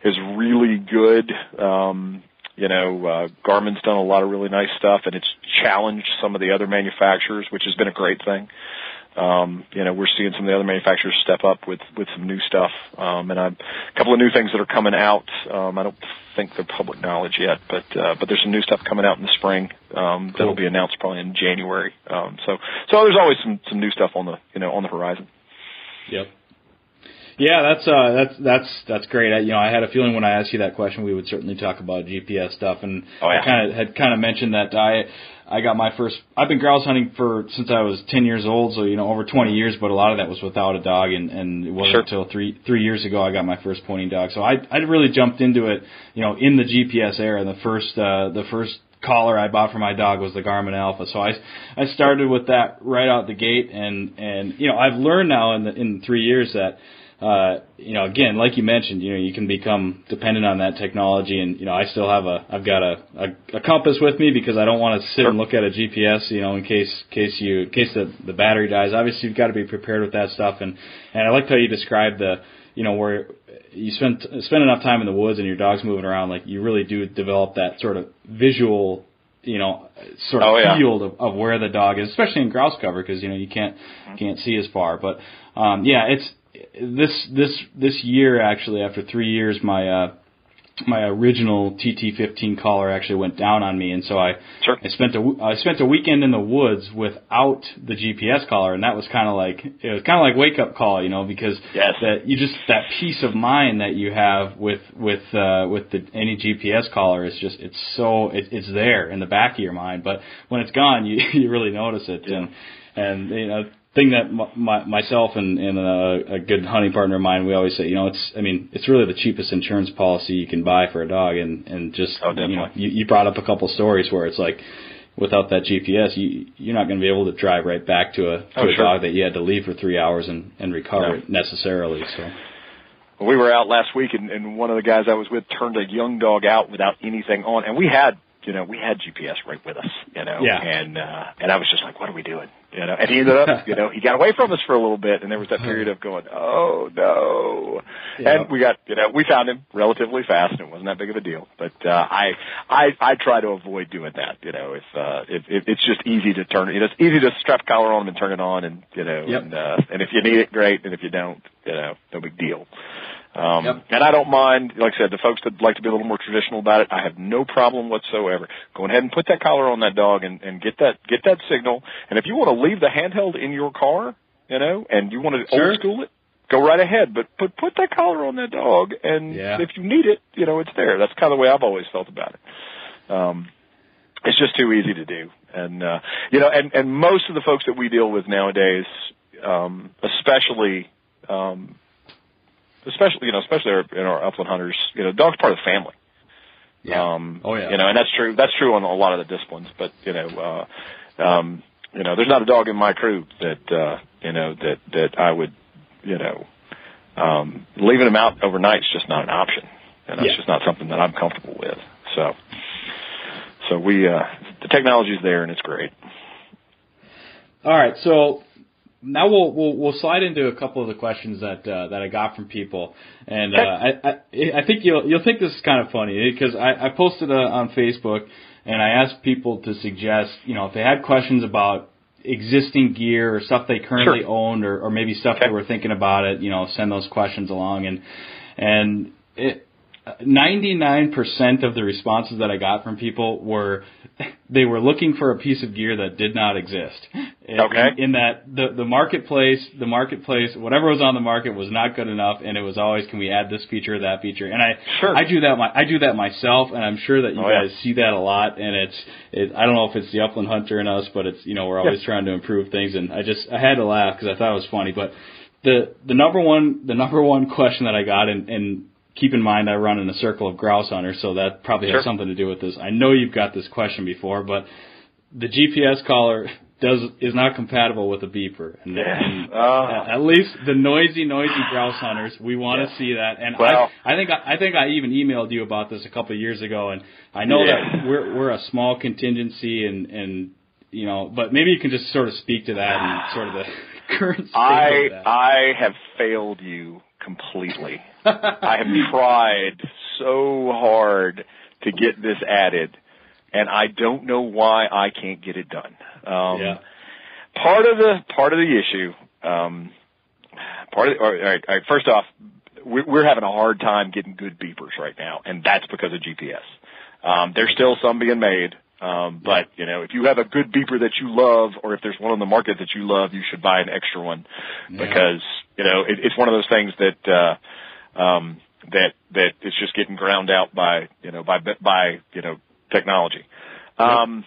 is really good. Um, you know, uh, Garmin's done a lot of really nice stuff, and it's challenged some of the other manufacturers, which has been a great thing. Um, you know, we're seeing some of the other manufacturers step up with with some new stuff, um, and I'm, a couple of new things that are coming out. Um, I don't think they're public knowledge yet, but uh, but there's some new stuff coming out in the spring um, that'll be announced probably in January. Um, so so there's always some some new stuff on the you know on the horizon. Yep. Yeah, that's uh, that's that's that's great. I, you know, I had a feeling when I asked you that question, we would certainly talk about GPS stuff, and Oh, yeah. I kind of had kind of mentioned that I I got my first. I've been grouse hunting for since I was ten years old, so you know over twenty years. But a lot of that was without a dog, and and it wasn't Sure. until three three years ago I got my first pointing dog. So I I really jumped into it, you know, in the GPS era. The first uh, the first collar I bought for my dog was the Garmin Alpha. So I I started with that right out the gate, and and you know I've learned now in the, in three years that uh, you know, again, like you mentioned, you know, you can become dependent on that technology, and you know, I still have a, I've got a, a, a compass with me because I don't want to sit and look at a GPS, you know, in case, case you, in case the the battery dies. Obviously, you've got to be prepared with that stuff, and and I liked how you described the, you know, where you spend spend enough time in the woods and your dog's moving around, like you really do develop that sort of visual you know, sort of Oh, yeah. field of, of where the dog is, especially in grouse cover, because you know you can't can't see as far. But um, yeah, it's this this this year actually after three years, my uh, my original TT15 collar actually went down on me, and so I Sure. I spent a w- I spent a weekend in the woods without the GPS collar, and that was kind of like it was kind of like wake up call, you know, because Yes. that you just that peace of mind that you have with with uh, with the any GPS collar is just it's so it, it's there in the back of your mind, but when it's gone, <laughs> you you really notice it, and and you know thing that my, myself and, and a, a good hunting partner of mine we always say you know it's I mean it's really the cheapest insurance policy you can buy for a dog and and just Oh, you know you, you brought up a couple stories where it's like without that GPS you you're not going to be able to drive right back to a to Oh, a sure. dog that you had to leave for three hours and and recover No. necessarily so we were out last week and, and one of the guys I was with turned a young dog out without anything on and we had you know we had GPS right with us you know Yeah. and uh and I was just like what are we doing you know and he ended up you know he got away from us for a little bit and there was that period of going oh no Yeah. and we got you know we found him relatively fast and it wasn't that big of a deal but uh I I I try to avoid doing that you know if uh if, if it's just easy to turn you know it's easy to strap collar on him and turn it on and you know Yep. and uh and if you need it great and if you don't you know no big deal um, Yep. And I don't mind, like I said, the folks that like to be a little more traditional about it, I have no problem whatsoever. Go ahead and put that collar on that dog and, and get that get that signal. And if you want to leave the handheld in your car, you know, and you want to Sure. old school it, go right ahead. But put put that collar on that dog, and Yeah. if you need it, you know, it's there. That's kind of the way I've always felt about it. Um, it's just too easy to do, and uh, you know, and and most of the folks that we deal with nowadays, um, especially. Um, especially you know especially our, in our upland hunters you know dog's part of the family. Yeah. Um oh yeah. you know and that's true that's true on a lot of the disciplines but you know uh um you know there's not a dog in my crew that uh you know that that i would you know um leaving them out overnight is just not an option. And that's Yeah. just not something that i'm comfortable with. So so we uh the technology's there and it's great. All right, so now we'll we'll, we'll slide into a couple of the questions that uh, that I got from people, and uh, I, I I think you'll you'll think this is kind of funny because I, I posted uh, on Facebook and I asked people to suggest you know if they had questions about existing gear or stuff they currently Sure. owned or, or maybe stuff Okay. they were thinking about it you know send those questions along and and it 99% of the responses that I got from people were <laughs> they were looking for a piece of gear that did not exist. In- Okay. In, that the the marketplace, the marketplace, whatever was on the market was not good enough, and it was always, can we add this feature or that feature? And I Sure. I do that my I do that myself, and I'm sure that you Oh, yeah. guys see that a lot. And it's it, I don't know if it's the upland hunter in us, but it's you know we're always trying to improve things, and I just I had to laugh because I thought it was funny, but. The the number one the number one question that I got and, and keep in mind I run in a circle of grouse hunters, so that probably Sure. has something to do with this. I know you've got this question before, but the GPS collar does is not compatible with a beeper. And, and Ah. at least the noisy, noisy grouse hunters, we want Yes. to see that. And Well- I, I think I, I think I even emailed you about this a couple of years ago, and I know Yeah. that we're we're a small contingency, and and you know, but maybe you can just sort of speak to that and sort of the <laughs> current state I of that. I have failed you completely. I have tried so hard to get this added, and I don't know why I can't get it done. Um, yeah. Part of the part of the issue, um, part of the, all right, all right, first off, we're, we're having a hard time getting good beepers right now, and that's because of GPS. Um, there's still some being made, Um, but you know, if you have a good beeper that you love, or if there's one on the market that you love, you should buy an extra one Yeah. because you know it, it's one of those things that uh, um, that that it's just getting ground out by you know by by you know technology. Um,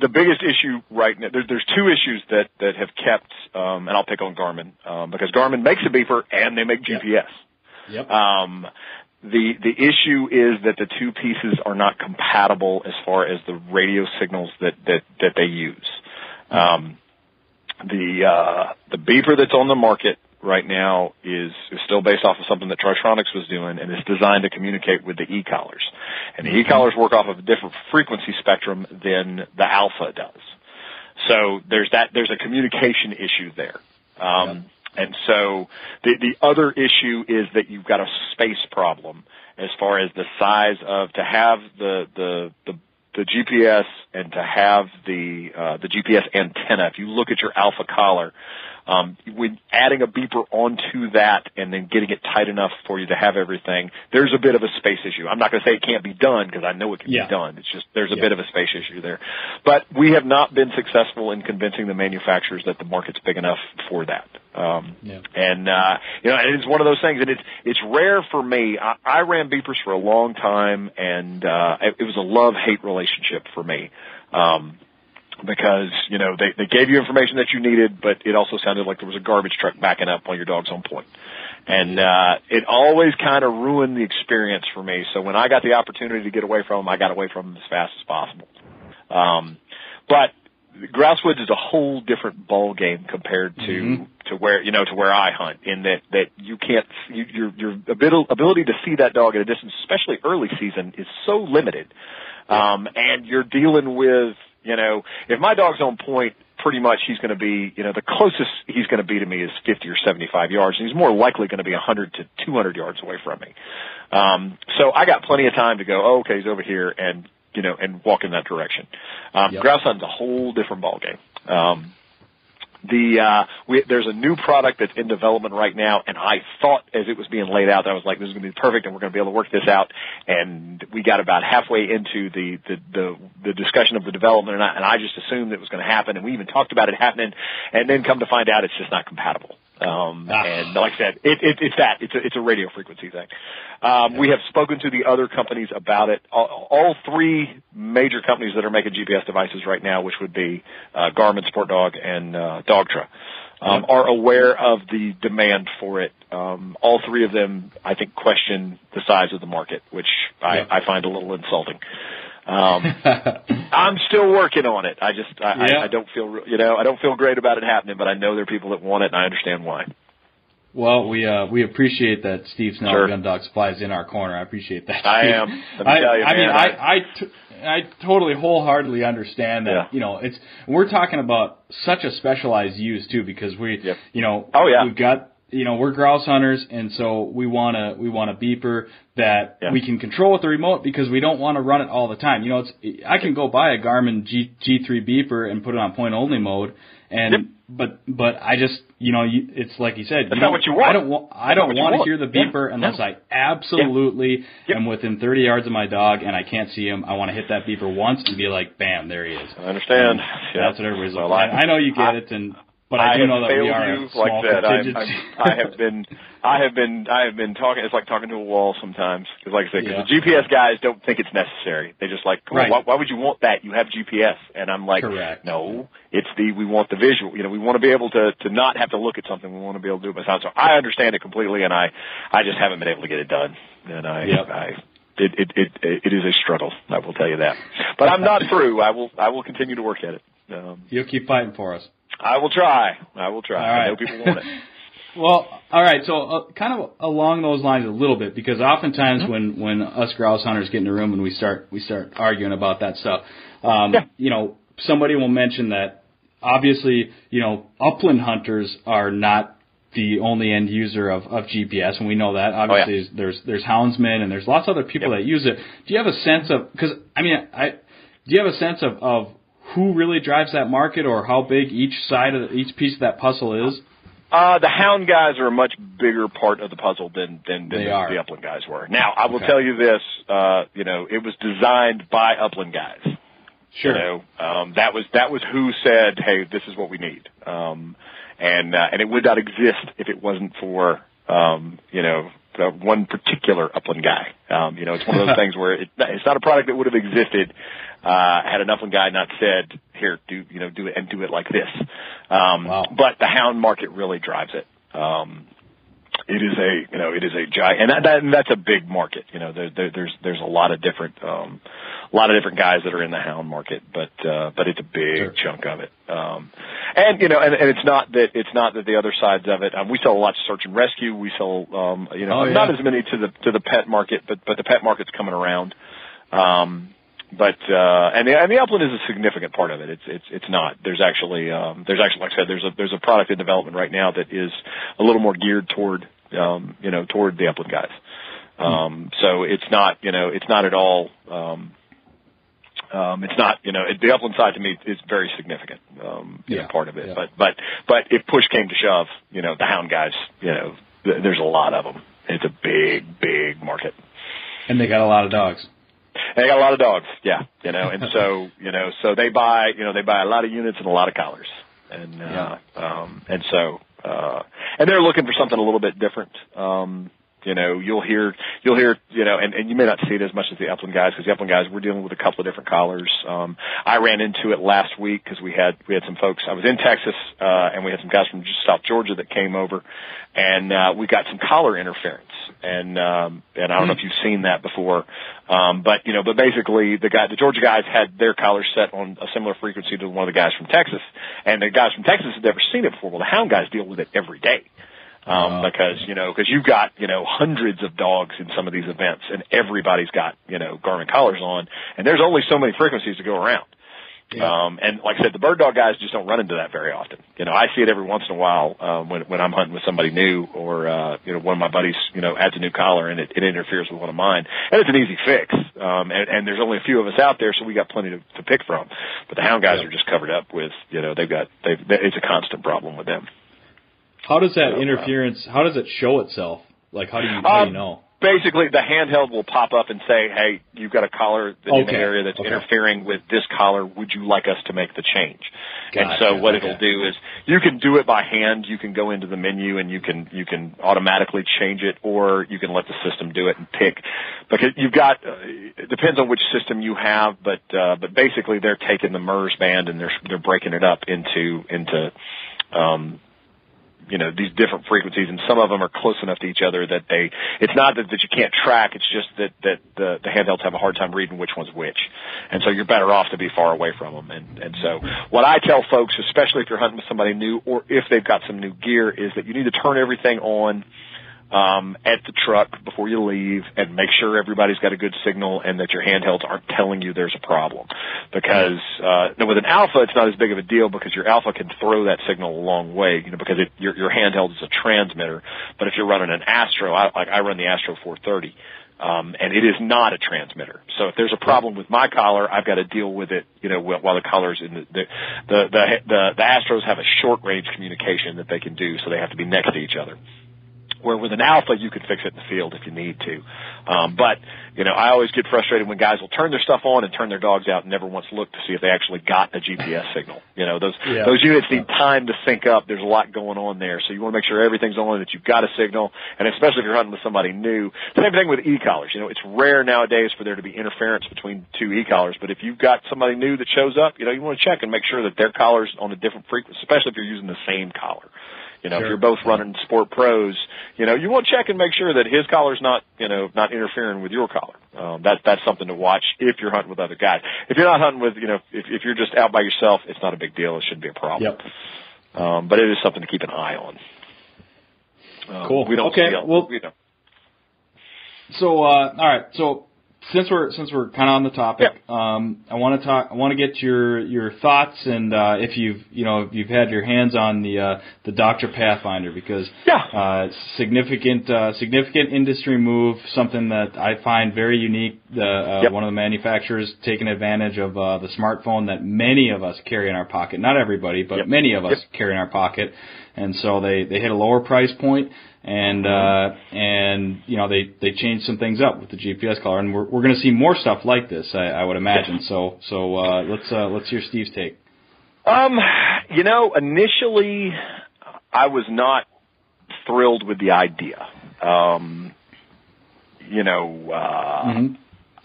the biggest issue right now, there's, there's two issues that, that have kept, um, and I'll pick on Garmin, um, because Garmin makes a beeper and they make GPS. Yep. Um, the, the issue is that the two pieces are not compatible as far as the radio signals that, that, that they use. Um, the, uh, the beeper that's on the market right now is, is still based off of something that Tri-Tronics was doing and it's designed to communicate with the e-collars. And the e-collars work off of a different frequency spectrum than the alpha does. So there's that, there's a communication issue there. Um, and so the, the other issue is that you've got a space problem as far as the size of, to have the, the, the, the GPS and to have the, uh, the GPS antenna. If you look at your alpha collar, um, when adding a beeper onto that and then getting it tight enough for you to have everything, there's a bit of a space issue. I'm not going to say it can't be done because I know it can Yeah. be done. It's just there's a Yeah. bit of a space issue there. But we have not been successful in convincing the manufacturers that the market's big enough for that. Um, Yeah. and uh, you know, and it's one of those things, and it's it's rare for me. I, I ran beepers for a long time, and uh, it, it was a love hate relationship for me. Um, because you know they they gave you information that you needed, but it also sounded like there was a garbage truck backing up while your dog's on point, and uh, it always kind of ruined the experience for me. So when I got the opportunity to get away from them, I got away from them as fast as possible. Um, but Grousewoods is a whole different ball game compared to Mhm. to where you know to where I hunt in that that you can't you, your your ability to see that dog at a distance, especially early season, is so limited. Um, and you're dealing with you know if my dog's on point, pretty much he's going to be you know the closest he's going to be to me is 50 or 75 yards, and he's more likely going to be 100 to 200 yards away from me. Um, so I got plenty of time to go. Oh, okay, he's over here, and you know, and walk in that direction. Um, Yep. grouse hunting's a whole different ballgame. Um, the uh, we, there's a new product that's in development right now, and I thought as it was being laid out, that I was like, this is going to be perfect, and we're going to be able to work this out. And we got about halfway into the the the, the discussion of the development, and I, and I just assumed it was going to happen, and we even talked about it happening, and then come to find out it's just not compatible. Um, Ah. and like I said, it, it, it's that. It's a, it's a radio frequency thing. Um, We have spoken to the other companies about it. All, all three major companies that are making GPS devices right now, which would be uh, Garmin, Sport Dog, and uh, Dogtra, um, are aware of the demand for it. Um, all three of them, I think, question the size of the market, which I, Yeah. I find a little insulting. Um, <laughs> I'm still working on it. I just, I, Yeah. I, I don't feel, you know, I don't feel great about it happening, but I know there are people that want it, and I understand why. Well, we uh, we appreciate that Steve Snell Sure. Gun Dog Supply is in our corner. I appreciate that. I am. Let me I, tell you, I mean, I I- I, t- I totally wholeheartedly understand that. Yeah. You know, it's we're talking about such a specialized use too because we, Yep. you know, Oh, yeah. we've got you know we're grouse hunters and so we want to we want a beeper that Yeah. we can control with the remote because we don't want to run it all the time. You know, it's I can go buy a Garmin G G3 beeper and put it on point only mode and. Yep. But but I just you know you, it's like you said That's you not what you want. I don't want I don't want to want. hear the Yeah. beeper unless No. I absolutely am within 30 yards of my dog and I can't see him. I want to hit that beeper once and be like, bam, there he is. I understand. Yeah. That's what everybody's Well, at. I- I know you get I- it, and but I, do have know that we failed are you like that. I, contingency. I, I have been, I have been, I have been talking. It's like talking to a wall sometimes. Because, like I said, 'cause Yeah. the GPS guys don't think it's necessary. They just like, on, Right. why, why would you want that? You have GPS, and I'm like, Correct. no, it's the we want the visual. You know, we want to be able to to not have to look at something. We want to be able to do it by sound. So I understand it completely, and I, I just haven't been able to get it done. And I, Yep. I. It, it it it is a struggle. I will tell you that, but I'm not <laughs> through. I will I will continue to work at it. Um, You'll keep fighting for us. I will try. I will try. All I right. know people want it. <laughs> Well, all right. So, uh, kind of along those lines a little bit, because oftentimes Mm-hmm. when when us grouse hunters get in a room and we start we start arguing about that stuff, um, Yeah. you know, somebody will mention that obviously, you know, upland hunters are not the only end user of, of GPS, and we know that. Obviously, there's there's houndsmen and there's lots of other people Yep. that use it. Do you have a sense of because I mean, I do you have a sense of of who really drives that market or how big each side of the, each piece of that puzzle is? Uh, the hound guys are a much bigger part of the puzzle than than, than the, the upland guys were. Now, I will Okay. tell you this: uh, you know, it was designed by upland guys. Sure. You know, um, that was that was who said, "Hey, this is what we need," um, and uh, and it would not exist if it wasn't for um, you know the one particular upland guy. Um, you know, it's one of those <laughs> things where it, it's not a product that would have existed uh, had an upland guy not said, "Here, do you know, do it and do it like this." Um, Wow. But the hound market really drives it. Um, it is a you know it is a giant and, that, that, and that's a big market you know there, there, there's there's a lot of different um a lot of different guys that are in the hound market but uh but it's a big Sure. chunk of it um and you know and, and it's not that it's not that the other sides of it um we sell a lot to search and rescue we sell um you know Oh, yeah. not as many to the to the pet market but but the pet market's coming around um but uh and the, and the upland is a significant part of it. It's it's it's not. There's actually um there's actually like i said there's a there's a product in development right now that is a little more geared toward um you know toward the upland guys. Um so it's not you know it's not at all um um it's not you know it, the upland side to me is very significant um Yeah, know, part of it. yeah. but but but if push came to shove you know the hound guys you know th- there's a lot of them it's a big big market. And they got a lot of dogs. They got a lot of dogs, yeah, you know, and so <laughs> you know, so they buy, you know, they buy a lot of units and a lot of collars, and uh, um, and so uh, and they're looking for something a little bit different. Um, you know, you'll hear, you'll hear, you know, and, and you may not see it as much as the upland guys because the upland guys we're dealing with a couple of different collars. Um, I ran into it last week because we had we had some folks. I was in Texas uh, and we had some guys from South Georgia that came over, and uh, we got some collar interference. And um, and I don't know if you've seen that before, um, but you know, but basically the guy, the Georgia guys had their collars set on a similar frequency to one of the guys from Texas, and the guys from Texas had never seen it before. Well, the hound guys deal with it every day um, because you know because you've got you know hundreds of dogs in some of these events, and everybody's got you know Garmin collars on, and there's only so many frequencies to go around. Um, and like I said, the bird dog guys just don't run into that very often. You know, I see it every once in a while um, when when I'm hunting with somebody new, or uh, you know, one of my buddies, you know, adds a new collar and it, it interferes with one of mine, and it's an easy fix. Um, and, and there's only a few of us out there, so we got plenty to, to pick from. But the hound guys are just covered up with, you know, they've got they've it's a constant problem with them. How does that uh, interference? How does it show itself? Like how do you how do you Um, know? Basically, the handheld will pop up and say, "Hey, you've got a collar in Okay. the area that's Okay. interfering with this collar. Would you like us to make the change?" and so, what Okay. it'll do is you can do it by hand. You can go into the menu and you can you can automatically change it, or you can let the system do it and pick. Because you've got uh, it depends on which system you have, but uh, but basically they're taking the MURS band and they're they're breaking it up into into um, you know these different frequencies and some of them are close enough to each other that they it's not that, that you can't track it's just that that the the handhelds have a hard time reading which one's which. And so you're better off to be far away from them and and so what I tell folks especially if you're hunting with somebody new or if they've got some new gear is that you need to turn everything on um, at the truck before you leave and make sure everybody's got a good signal and that your handhelds aren't telling you there's a problem. Because uh, now with an alpha, it's not as big of a deal because your alpha can throw that signal a long way, you know, because it, your, your handheld is a transmitter. But if you're running an Astro, I, like I run the Astro 430. Um, and it is not a transmitter. So if there's a problem with my collar, I've got to deal with it, you know, while the collar's in the, the, the, the, the, the Astros have a short range communication that they can do, so they have to be next to each other where with an alpha you can fix it in the field if you need to. Um, but you know, I always get frustrated when guys will turn their stuff on and turn their dogs out and never once look to see if they actually got a GPS signal. You know, those Yeah. those units need time to sync up. There's a lot going on there, so you want to make sure everything's on that you've got a signal, and especially if you're hunting with somebody new. Same thing with e-collars. You know, it's rare nowadays for there to be interference between two e-collars, but if you've got somebody new that shows up, you know, you want to check and make sure that their collar's on a different frequency, especially if you're using the same collar. You know, if you're both running sport pros, you know, you want to check and make sure that his collar's not, you know, not interfering with your collar. Um, that's that's something to watch if you're hunting with other guys. If you're not hunting with, you know, if if you're just out by yourself, it's not a big deal. It shouldn't be a problem. Yep. Um, but it is something to keep an eye on. Um, Cool. We don't Okay, see a- well- you know, So, uh, all right. So, since we're since we're kind of on the topic, um, I want to talk. I want to get your your thoughts and uh, if you've you know if you've had your hands on the uh, the Dogtra Pathfinder because Yeah. uh, significant uh, significant industry move, something that I find very unique. The uh, Yep. one of the manufacturers taking advantage of uh, the smartphone that many of us carry in our pocket. Not everybody, but Yep. many of us Yep. carry in our pocket, and so they they hit a lower price point and uh, and you know they they changed some things up with the GPS collar, and we're we're going to see more stuff like this. I, I would imagine. So so uh, let's uh, let's hear Steve's take. Um, you know, initially I was not thrilled with the idea. Um, you know, uh, mm-hmm.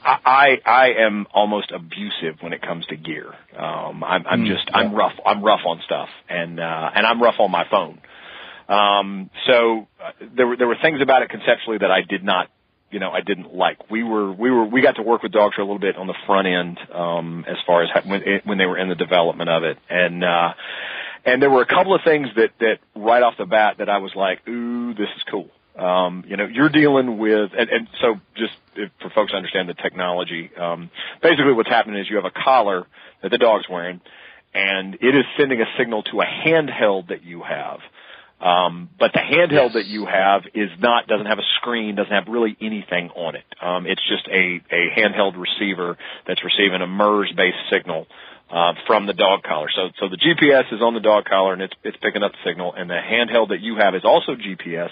I I am almost abusive when it comes to gear. Um, I'm I'm mm, just I'm rough I'm rough on stuff and uh, and I'm rough on my phone. Um, so uh, there were there were things about it conceptually that I did not you know I didn't like. We were we were we got to work with Dogtra a little bit on the front end um, as far as when when they were in the development of it and. uh and there were a couple of things that that right off the bat that I was like, ooh, this is cool. Um, you know, you're dealing with, and, and so just if, for folks to understand the technology, um, basically what's happening is you have a collar that the dog's wearing, and it is sending a signal to a handheld that you have. Um, but the handheld yes. that you have is not doesn't have a screen, doesn't have really anything on it. Um, it's just a a handheld receiver that's receiving a MURS based signal uh, from the dog collar. So so the GPS is on the dog collar and it's it's picking up the signal, and the handheld that you have is also GPS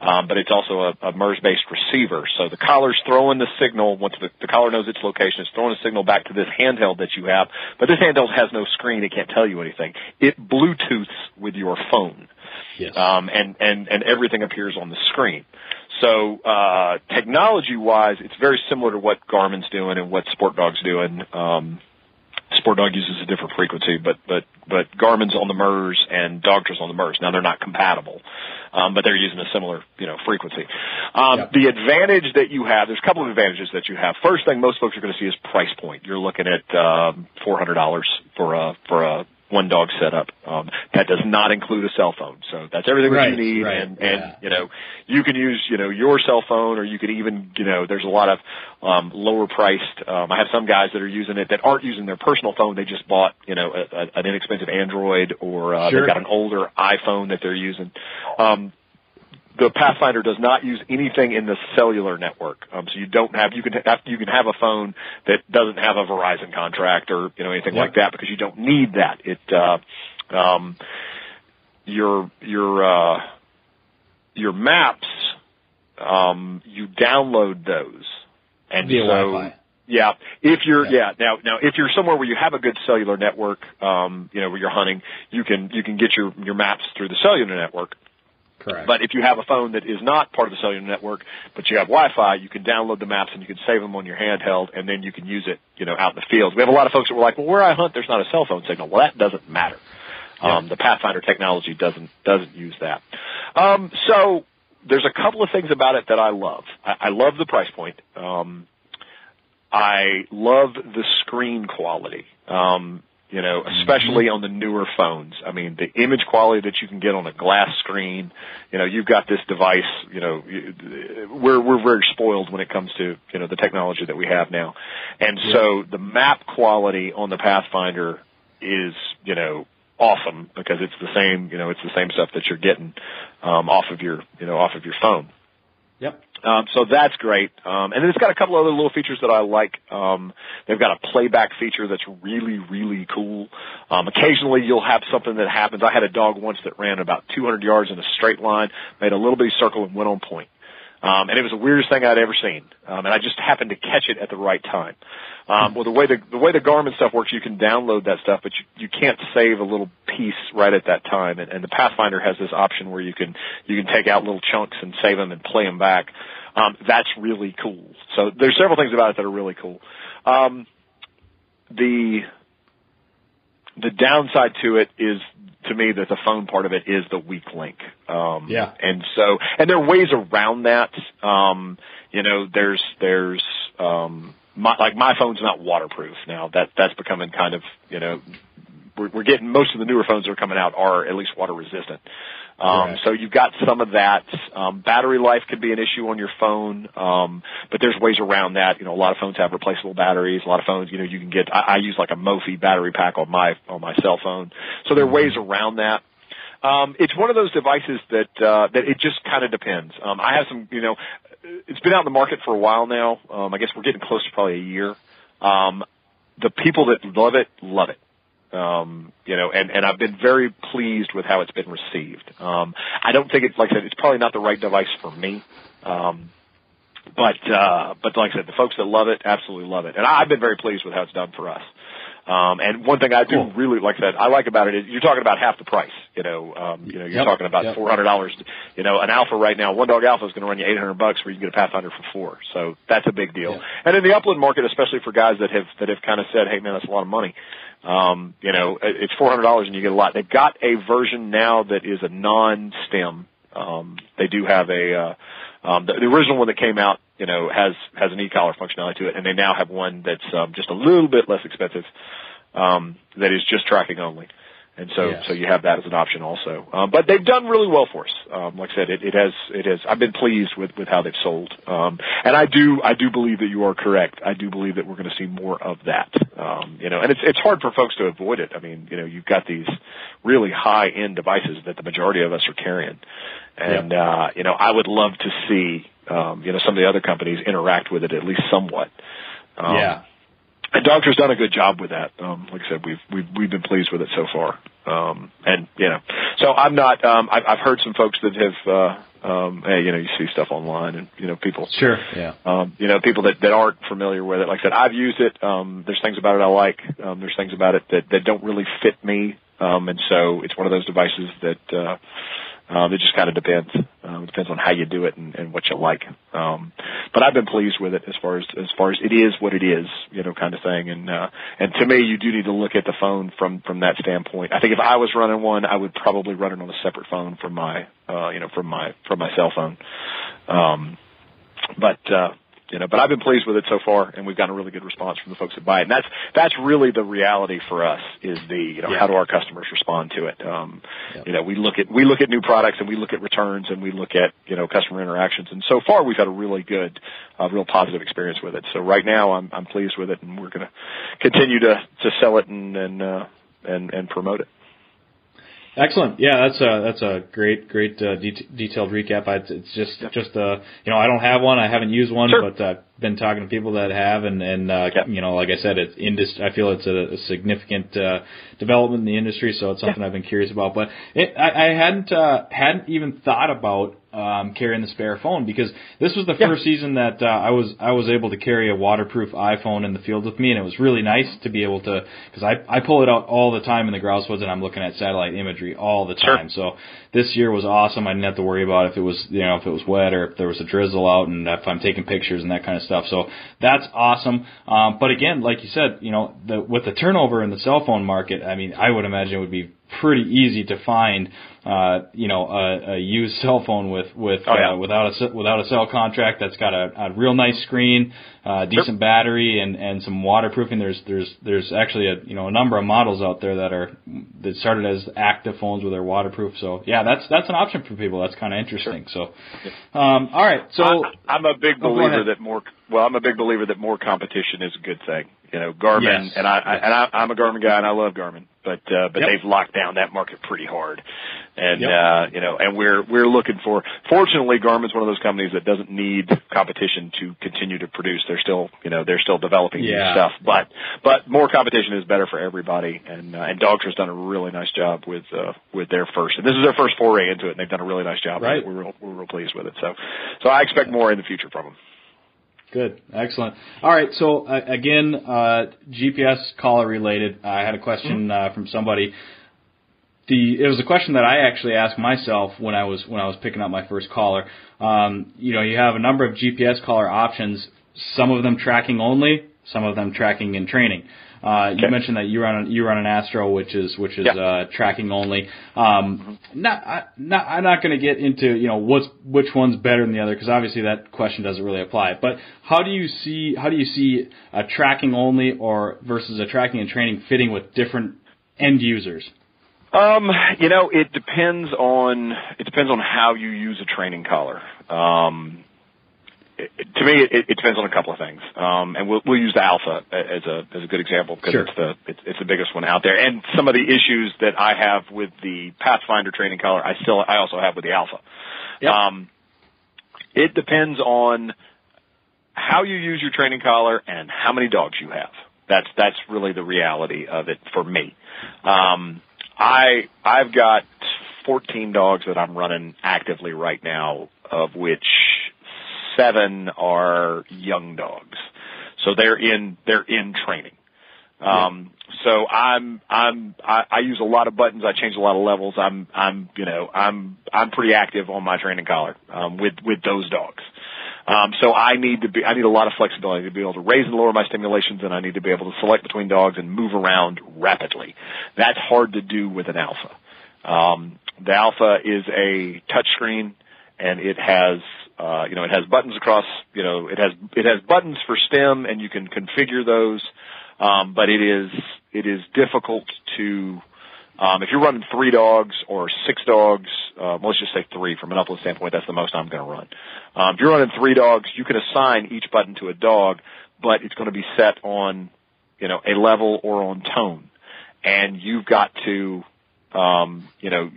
um, but it's also a, a MURS-based receiver. So the collar's throwing the signal once the, the collar knows its location. It's throwing a signal back to this handheld that you have, but this handheld has no screen. It can't tell you anything. It Bluetooths with your phone, yes. um, and and and everything appears on the screen. So uh, technology-wise, it's very similar to what Garmin's doing and what Sport Dog's doing. Um, Sport Dog uses a different frequency, but but but Garmin's on the MURS and Dogtra's on the MURS. Now they're not compatible, um, but they're using a similar you know frequency. Um, yep. The advantage that you have, there's a couple of advantages that you have. First thing most folks are going to see is price point. You're looking at um, four hundred dollars for a for a one dog setup. Um, that does not include a cell phone. So that's everything right, that you need. Right, and, yeah. and, you know, you can use, you know, your cell phone or you could even, you know, there's a lot of, um, lower priced, um, I have some guys that are using it that aren't using their personal phone. They just bought, you know, a, a, an inexpensive Android or, uh, sure. they've got an older iPhone that they're using. Um, the Pathfinder does not use anything in the cellular network. Um, so you don't have you can have, you can have a phone that doesn't have a Verizon contract or you know anything yep. like that because you don't need that. It uh, um, your your uh, your maps um, you download those and via so Wi-Fi. yeah, if you're Yeah. yeah. now now if you're somewhere where you have a good cellular network, um, you know where you're hunting, you can you can get your your maps through the cellular network. Correct. But if you have a phone that is not part of the cellular network, but you have Wi-Fi, you can download the maps and you can save them on your handheld, and then you can use it, you know, out in the field. We have a lot of folks that were like, "Well, where I hunt, there's not a cell phone signal." Well, that doesn't matter. Yeah. Um, the Pathfinder technology doesn't doesn't use that. Um, so there's a couple of things about it that I love. I, I love the price point. Um, I love the screen quality. Um, you know, especially mm-hmm. on the newer phones. I mean, the image quality that you can get on a glass screen, you know, you've got this device, you know, we're, we're very spoiled when it comes to, you know, the technology that we have now. And yeah. so the map quality on the Pathfinder is, you know, awesome because it's the same, you know, it's the same stuff that you're getting, um, off of your, you know, off of your phone. Um, so that's great. Um, and then it's got a couple other little features that I like. Um, they've got a playback feature that's really, really cool. Um, occasionally you'll have something that happens. I had a dog once that ran about 200 yards in a straight line, made a little bitty circle and went on point. Um, and it was the weirdest thing I'd ever seen. Um, and I just happened to catch it at the right time. Um, well, the way the, the way the Garmin stuff works, you can download that stuff, but you, you can't save a little piece right at that time. And, and the Pathfinder has this option where you can, you can take out little chunks and save them and play them back. Um, that's really cool. So there's several things about it that are really cool. Um, the, the downside to it is to me that the phone part of it is the weak link. Um, Yeah. and so, and there are ways around that. Um, you know, there's, there's, um, my, like my phone's not waterproof now. That, that's becoming kind of, you know, we're, we're getting most of the newer phones that are coming out are at least water resistant. Um, Correct. so you've got some of that. Um, battery life could be an issue on your phone, um, but there's ways around that. You know, a lot of phones have replaceable batteries. A lot of phones, you know, you can get. I, I use like a Mophie battery pack on my on my cell phone. So there are ways around that. Um, it's one of those devices that uh, that it just kind of depends. Um, I have some, you know, it's been out in the market for a while now. Um, I guess we're getting close to probably a year. Um, the people that love it love it. Um, you know, and, and I've been very pleased with how it's been received. Um, I don't think it's, like I said, it's probably not the right device for me. Um, but uh, but like I said, the folks that love it absolutely love it, and I've been very pleased with how it's done for us. Um, and one thing I do cool. really like that I like about it is you're talking about half the price. You know, um, you know, you're yep, talking about yep. four hundred dollars. You know, an alpha right now, one dog alpha is going to run you eight hundred bucks, where you can get a Pathfinder for four. So that's a big deal. And in the upland market, especially for guys that have that have kind of said, "Hey, man, that's a lot of money." Um, you know, it's four hundred dollars and you get a lot. They've got a version now that is a non-stim. Um, they do have a uh, um, the, the original one that came out, you know, has has an e-collar functionality to it, and they now have one that's um, just a little bit less expensive um, that is just tracking only. And so, yes. so you have that as an option also. Um, but they've done really well for us. Um, like I said, it, it has, it has, I've been pleased with, with how they've sold. Um, and I do, I do believe that you are correct. I do believe that we're going to see more of that. Um, you know, and it's, it's hard for folks to avoid it. I mean, you know, you've got these really high end devices that the majority of us are carrying. And, yeah. uh, you know, I would love to see, um, you know, some of the other companies interact with it at least somewhat. Um, yeah and Dogtra's done a good job with that. Um, like I said, we've we've we've been pleased with it so far. Um, and you know, so I'm not. Um, I've, I've heard some folks that have. Uh, um, hey, you know, you see stuff online, and you know, people. Sure. Yeah. Um, you know, people that that aren't familiar with it. Like I said, I've used it. Um, there's things about it I like. Um, there's things about it that that don't really fit me. Um, and so it's one of those devices that. Uh, um, it just kind of depends. Um, it depends on how you do it and, and what you like. Um, but I've been pleased with it as far as as far as it is what it is, you know, kind of thing. And uh, and to me, you do need to look at the phone from from that standpoint. I think if I was running one, I would probably run it on a separate phone from my uh, you know from my from my cell phone. Um, but uh, you know, but I've been pleased with it so far, and we've gotten a really good response from the folks that buy it. And that's that's really the reality for us is the you know yeah. how do our customers respond to it? Um, yeah. You know, we look at we look at new products and we look at returns and we look at you know customer interactions, and so far we've had a really good, uh, real positive experience with it. So right now I'm I'm pleased with it, and we're going to continue to to sell it and and uh, and and promote it. Excellent. Yeah, that's a that's a great great uh, de- detailed recap. I, it's just just uh you know I don't have one. I haven't used one, sure. but uh, been talking to people that have, and and uh, yeah. you know like I said, it's indus- I feel it's a, a significant uh, development in the industry, so it's something yeah. I've been curious about. But it, I, I hadn't uh, hadn't even thought about um, carrying the spare phone because this was the yeah. first season that uh, I was I was able to carry a waterproof iPhone in the field with me, and it was really nice to be able to because I I pull it out all the time in the grouse woods, and I'm looking at satellite imagery all the time. Sure. So this year was awesome. I didn't have to worry about if it was you know if it was wet or if there was a drizzle out, and if I'm taking pictures and that kind of stuff. So that's awesome. Um, but again, like you said, you know the, with the turnover in the cell phone market, I mean I would imagine it would be pretty easy to find uh, you know, a, a used <laughs> cell phone with with oh, yeah. uh, without a without a cell contract that's got a, a real nice screen, uh, decent sure. battery, and and some waterproofing. There's there's there's actually a you know a number of models out there that are that started as active phones with their waterproof. So yeah, that's that's an option for people. That's kind of interesting. Sure. So, um, all right. So I, I'm a big oh, believer that more well, I'm a big believer that more competition is a good thing. You know, Garmin, yes. and I. I and I, I'm a Garmin guy, and I love Garmin, but uh, but yep. they've locked down that market pretty hard, and yep. uh, you know, and we're we're looking for. Fortunately, Garmin's one of those companies that doesn't need competition to continue to produce. They're still, you know, they're still developing yeah. new stuff, but but more competition is better for everybody. And uh, and Dogtra's done a really nice job with uh, with their first. And this is their first foray into it, and they've done a really nice job. Right. We're real, we're real pleased with it. So so I expect more in the future from them. Good, excellent. All right, so uh, again, uh, GPS collar related. I had a question uh, from somebody. The it was a question that I actually asked myself when I was when I was picking up my first collar. Um, you know, you have a number of GPS collar options. Some of them tracking only, some of them tracking and training. Uh, okay. You mentioned that you run you run an Astro, which is which is yeah. uh, tracking only. Um, mm-hmm. Not, I, not I'm not going to get into you know what's which one's better than the other because obviously that question doesn't really apply. But how do you see how do you see a tracking only or versus a tracking and training fitting with different end users? Um, you know, it depends on it depends on how you use a training collar. Um, to me, it, it depends on a couple of things, um, and we'll, we'll use the Alpha as a as a good example because sure. it's the it's, it's the biggest one out there. And some of the issues that I have with the Pathfinder training collar, I still I also have with the Alpha. Yep. Um, it depends on how you use your training collar and how many dogs you have. That's that's really the reality of it for me. Um, I I've got 14 dogs that I'm running actively right now, of which seven are young dogs. So they're in they're in training. Um, so I'm I'm I, I use a lot of buttons. I change a lot of levels. I'm I'm you know I'm I'm pretty active on my training collar um, with with those dogs. Um, so I need to be I need a lot of flexibility to be able to raise and lower my stimulations, and I need to be able to select between dogs and move around rapidly. That's hard to do with an alpha. Um, the alpha is a touchscreen, and it has uh, you know it has buttons across you know it has it has buttons for stim, and you can configure those. Um, but it is it is difficult to um, if you're running three dogs or six dogs, uh, let's just say three from an upland standpoint, that's the most I'm going to run. Um, if you're running three dogs, you can assign each button to a dog, but it's going to be set on, you know, a level or on tone, and you've got to, um, you know,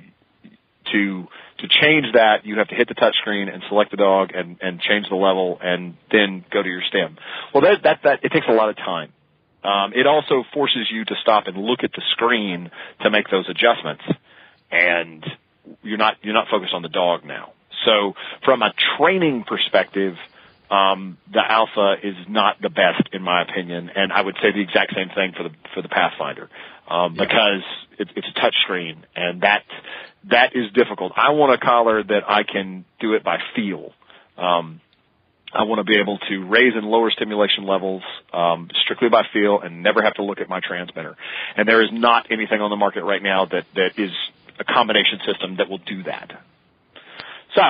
to to change that, you have to hit the touch screen and select the dog and and change the level, and then go to your stim. Well, that that that it takes a lot of time. Um, it also forces you to stop and look at the screen to make those adjustments, and you're not you're not focused on the dog now. So from a training perspective, um, the Alpha is not the best in my opinion, and I would say the exact same thing for the for the Pathfinder um, yeah. because it, it's a touch screen, and that that is difficult. I want a collar that I can do it by feel. Um, I want to be able to raise and lower stimulation levels um, strictly by feel and never have to look at my transmitter. And there is not anything on the market right now that that is a combination system that will do that. So,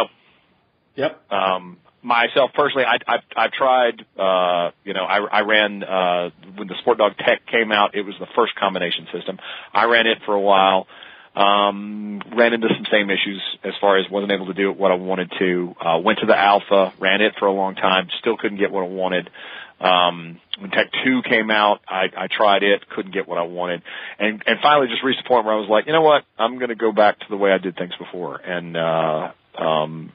yep. Um, myself personally, I, I've, I've tried. Uh, you know, I, I ran uh, when the SportDOG TEK came out. It was the first combination system. I ran it for a while. Um, ran into some same issues as far as wasn't able to do what I wanted to. Uh, went to the Alpha, ran it for a long time, still couldn't get what I wanted. Um, when TEK 2 came out, I, I tried it, couldn't get what I wanted. And, and finally just reached a point where I was like, you know what? I'm going to go back to the way I did things before. And, uh, um,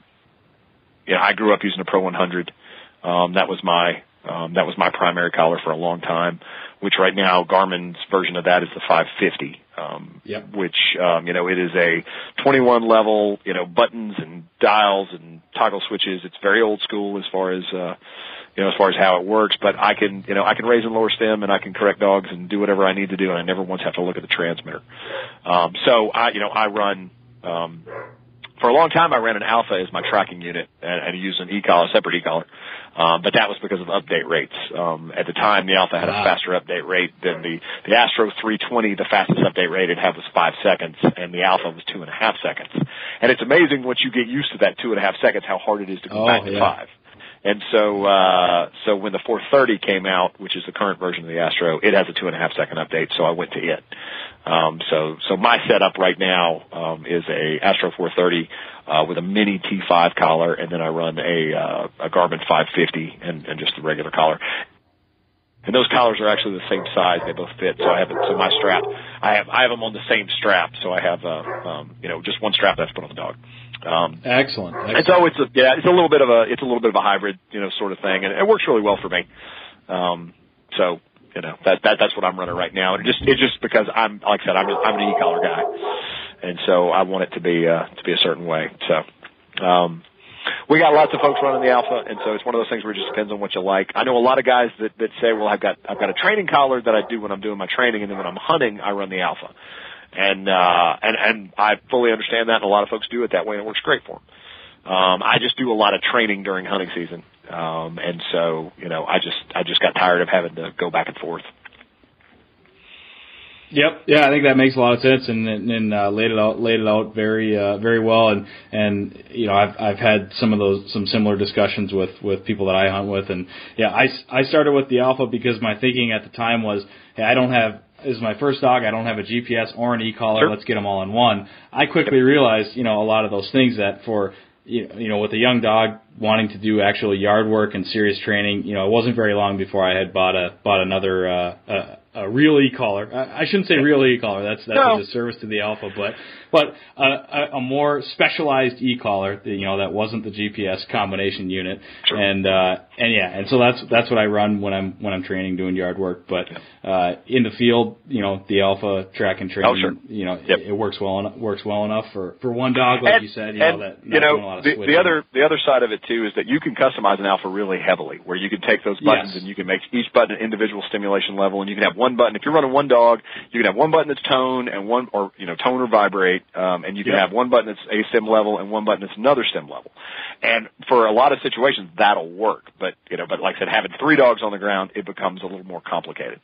you know, I grew up using a Pro 100. Um, that was my, um, that was my primary collar for a long time, which right now Garmin's version of that is the 550 um, yep. which um, you know it is a 21 level, you know, buttons and dials and toggle switches. It's very old school as far as uh, you know as far as how it works. But I can you know I can raise and lower stim and I can correct dogs and do whatever I need to do, and I never once have to look at the transmitter. Um, so I you know I run. Um, for a long time, I ran an Alpha as my tracking unit and, and used an e-collar, separate e-collar. Um, but that was because of update rates. Um, at the time, the Alpha had a faster update rate than the the Astro 320. The fastest update rate it had was five seconds, and the Alpha was two and a half seconds. And it's amazing once you get used to that two and a half seconds how hard it is to go oh, back to yeah. five. And so, uh, so when the 430 came out, which is the current version of the Astro, it has a two and a half second update, so I went to it. Um, so, so my setup right now, um, is a Astro 430, uh, with a mini T5 collar, and then I run a, uh, a Garmin 550 and, and just a regular collar. And those collars are actually the same size; they both fit. So I have so my strap, I have I have them on the same strap. So I have uh, um, you know just one strap that's put on the dog. Um, excellent, excellent. And so it's a yeah, it's a little bit of a it's a little bit of a hybrid you know sort of thing, and it works really well for me. Um, so you know that that that's what I'm running right now, and it just it's just because I'm like I said I'm I'm an e collar guy, and so I want it to be uh, to be a certain way. So. Um, we got lots of folks running the alpha, and so it's one of those things where it just depends on what you like. I know a lot of guys that that say, "Well, I've got I've got a training collar that I do when I'm doing my training, and then when I'm hunting, I run the alpha." And uh, and and I fully understand that, and a lot of folks do it that way, and it works great for them. Um, I just do a lot of training during hunting season, um, and so you know, I just I just got tired of having to go back and forth. Yep. Yeah, I think that makes a lot of sense, and and uh, laid it out laid it out very uh, very well. And and you know, I've I've had some of those some similar discussions with with people that I hunt with, and yeah, I I started with the alpha because my thinking at the time was, hey, I don't have this is my first dog. I don't have a GPS or an e-collar. Sure. Let's get them all in one. I quickly realized, you know, a lot of those things that for you know, with a young dog wanting to do actual yard work and serious training, you know, it wasn't very long before I had bought a bought another uh, a, a real e-collar. I, I shouldn't say real e-collar. That's that's No. a disservice to the alpha, but but uh, a, a more specialized e-collar, you know, that wasn't the GPS combination unit, Sure. and uh, and yeah, and so that's that's what I run when I'm when I'm training doing yard work. But uh, in the field, you know, the Alpha track and train, Oh, sure. you know, Yep. it, it works well enough, works well enough for for one dog, like and, you said, you know, that you a know lot of the, the other the other side of it too is that you can customize an alpha really heavily, where you can take those buttons Yes. and you can make each button an individual stimulation level, and you can have one button. If you're running one dog, you can have one button that's tone and one or you know tone or vibrate, um, and you can Yep. have one button that's a stim level and one button that's another stim level. And for a lot of situations, that'll work. But you know, but like I said, having three dogs on the ground, it becomes a little more complicated.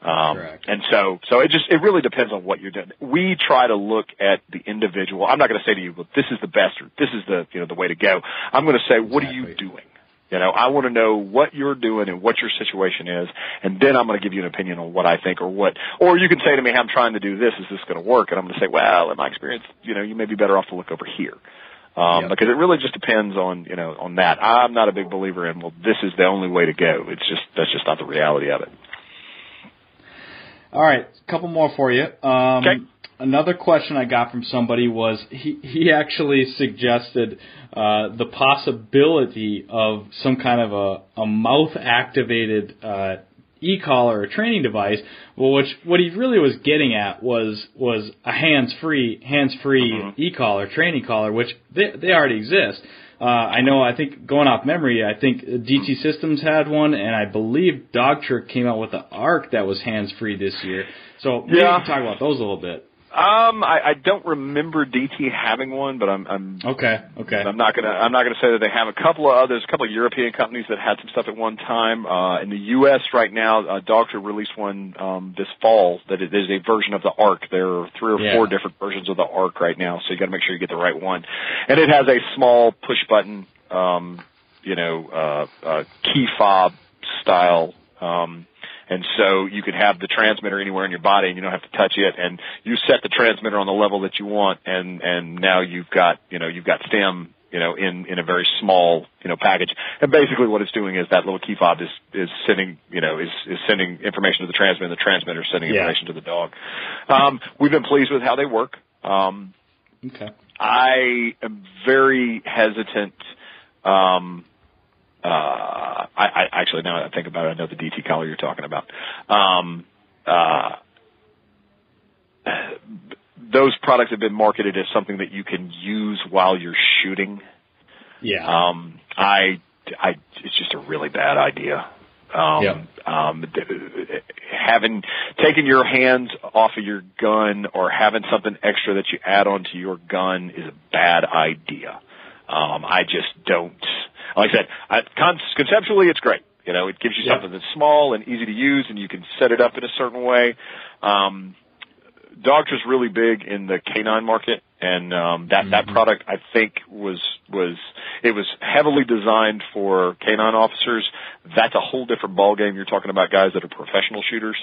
Um, Correct. and so, so it just, it really depends on what you're doing. We try to look at the individual. I'm not going to say to you, well, this is the best or this is the, you know, the way to go. I'm going to say, what are you doing? You know, I want to know what you're doing and what your situation is, and then I'm going to give you an opinion on what I think or what, or you can say to me, I'm trying to do this, is this going to work? And I'm going to say, well, in my experience, you know, you may be better off to look over here. Um, Yep. because it really just depends on, you know, on that. I'm not a big believer in, well, this is the only way to go. It's just, that's just not the reality of it. All right, a couple more for you. Um, Okay. Another question I got from somebody was he he actually suggested uh, the possibility of some kind of a, a mouth activated uh, e-collar or training device. Well, which what he really was getting at was was a hands free hands free Mm-hmm. e-collar training collar, which they they already exist. Uh, I know. I think going off memory, I think DT Systems had one, and I believe Dogtra came out with the Arc that was hands free this year. So maybe Yeah. we can talk about those a little bit. Um, I, I don't remember DT having one, but I'm I'm Okay. Okay. I'm not gonna I'm not gonna say that they have a couple of others, a couple of European companies that had some stuff at one time. Uh, in the U.S. right now, uh, Dogtra released one um, this fall that is a version of the Arc. There are three or Yeah. four different versions of the Arc right now, so you got to make sure you get the right one. And it has a small push button, um, you know, uh, uh, key fob style. Um, and so you can have the transmitter anywhere in your body and you don't have to touch it and you set the transmitter on the level that you want and, and now you've got, you know, you've got stim, you know, in, in a very small, you know, package. And basically what it's doing is that little key fob is, is sending, you know, is, is sending information to the transmitter, the transmitter is sending Yeah. information to the dog. Um, we've been pleased with how they work. Um, Okay. I am very hesitant. Um, I, I actually now that I think about it, I know the DT collar you're talking about. Um, uh, those products have been marketed as something that you can use while you're shooting. Yeah. Um, I, I, it's just a really bad idea. Um, Yep. um, having taken your hands off of your gun or having something extra that you add onto your gun is a bad idea. Um, I just don't. Like I said, I, con- conceptually it's great. You know, it gives you Yep. something that's small and easy to use, and you can set it up in a certain way. Um, Dogtra's really big in the canine market, and um, that that product I think was was it was heavily designed for canine officers. That's a whole different ballgame. You're talking about guys that are professional shooters.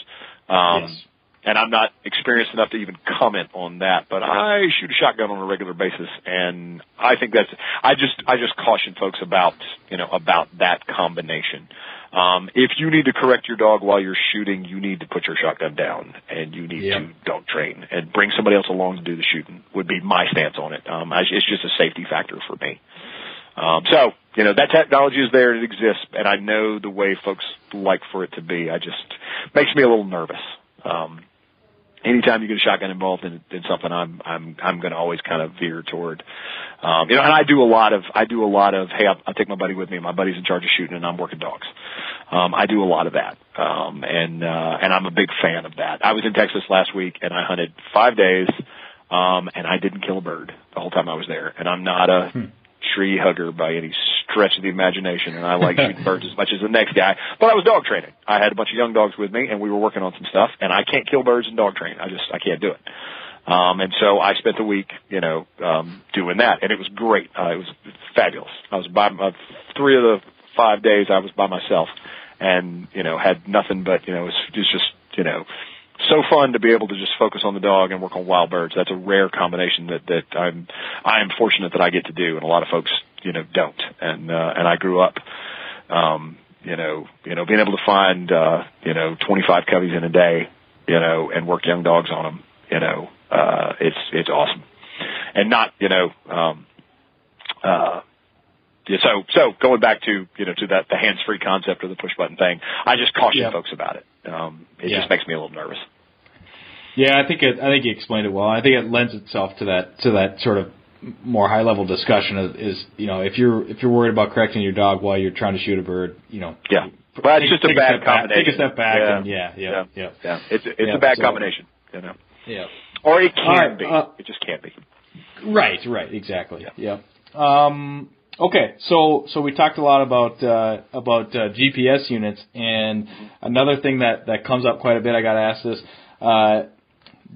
Um, Yes. And I'm not experienced enough to even comment on that, but I shoot a shotgun on a regular basis, and I think that's. I just I just caution folks about you know about that combination. Um, if you need to correct your dog while you're shooting, you need to put your shotgun down and you need Yep. to dog train and bring somebody else along to do the shooting. Would be my stance on it. Um, I, it's just a safety factor for me. Um, so you know that technology is there, it exists, and I know the way folks like for it to be. I just makes me a little nervous. Um, anytime you get a shotgun involved in, in something, I'm I'm I'm going to always kind of veer toward, um, you know. And I do a lot of I do a lot of hey, I'll, I'll take my buddy with me. My buddy's in charge of shooting, and I'm working dogs. Um, I do a lot of that, um, and uh, and I'm a big fan of that. I was in Texas last week, and I hunted five days, um, and I didn't kill a bird the whole time I was there. And I'm not a tree hugger by any stretch of the imagination, and I like <laughs> shooting birds as much as the next guy. But I was dog training. I had a bunch of young dogs with me, and we were working on some stuff. And I can't kill birds and dog train. I just I can't do it. Um, and so I spent the week, you know, um, doing that, and it was great. Uh, it was fabulous. I was by uh, three of the five days I was by myself, and you know had nothing but you know it was, it was just you know so fun to be able to just focus on the dog and work on wild birds. That's a rare combination that that I'm I am fortunate that I get to do, and a lot of folks you know don't. And uh, and I grew up, um, you know, you know, being able to find uh, you know 25 coveys in a day, you know, and work young dogs on them, you know, uh, it's it's awesome. and not you know um, uh, yeah, so so going back to you know to that the hands free concept or the push button thing, I just caution Yeah. folks about it. Um, it Yeah. just makes me a little nervous. Yeah, I think it, I think you explained it well. I think it lends itself to that to that sort of more high level discussion is, is you know if you're if you're worried about correcting your dog while you're trying to shoot a bird, you know. Yeah, but it's take- just a bad step back- combination. Take a step back Yeah. and yeah, yeah, Yeah. yeah, Yeah, it's it's Yeah, a bad so- combination. You know, yeah. or it can right, be. uh, it just can't be. Right, right, exactly. Yeah. Um, okay, so so we talked a lot about uh, about uh, GPS units, and another thing that that comes up quite a bit. I got to ask this: uh,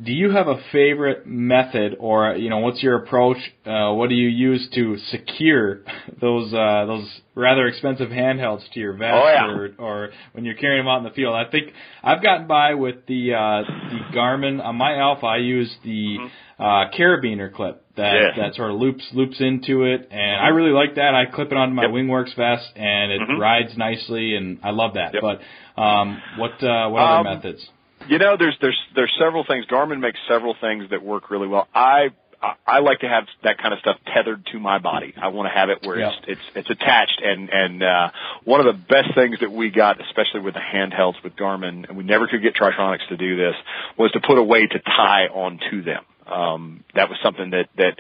Do you have a favorite method, or you know, what's your approach? Uh, what do you use to secure <laughs> those uh, those rather expensive handhelds to your vest, Oh, yeah. or or when you're carrying them out in the field? I think I've gotten by with the uh, the Garmin on my Alpha. I use the uh, carabiner clip that Mm-hmm. Yeah. that sort of loops loops into it, and I really like that. I clip it onto my Yep. WingWorks vest, and it Mhm. rides nicely, and I love that. Yep. But um, what uh, what other Um, methods? You know, there's there's there's several things. Garmin makes several things that work really well. I I, I like to have that kind of stuff tethered to my body. I want to have it where it's it's it's attached. And and uh, one of the best things that we got, especially with the handhelds with Garmin, and we never could get Tri-Tronics to do this, was to put a way to tie onto them. Um, that was something that that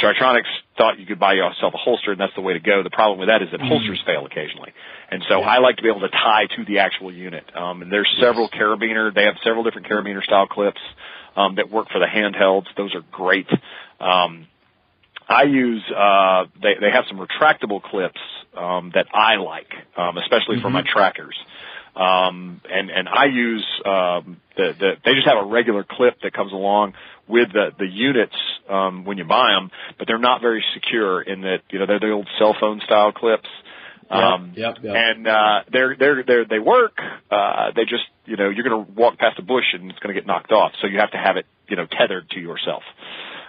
Tri-Tronics thought you could buy yourself a holster, and that's the way to go. The problem with that is that holsters fail occasionally, and so I like to be able to tie to the actual unit. Um, and there's several carabiner; they have several different carabiner style clips um, that work for the handhelds. Those are great. Um, I use uh, they they have some retractable clips um, that I like, um, especially for my trackers. Um, and and I use um, the the they just have a regular clip that comes along with the the units um, when you buy them, but they're not very secure in that you know they're the old cell phone style clips. Um, yep, yep. and uh, they're they're they're they work. Uh, they just you know you're going to walk past a bush and it's going to get knocked off. So you have to have it you know tethered to yourself.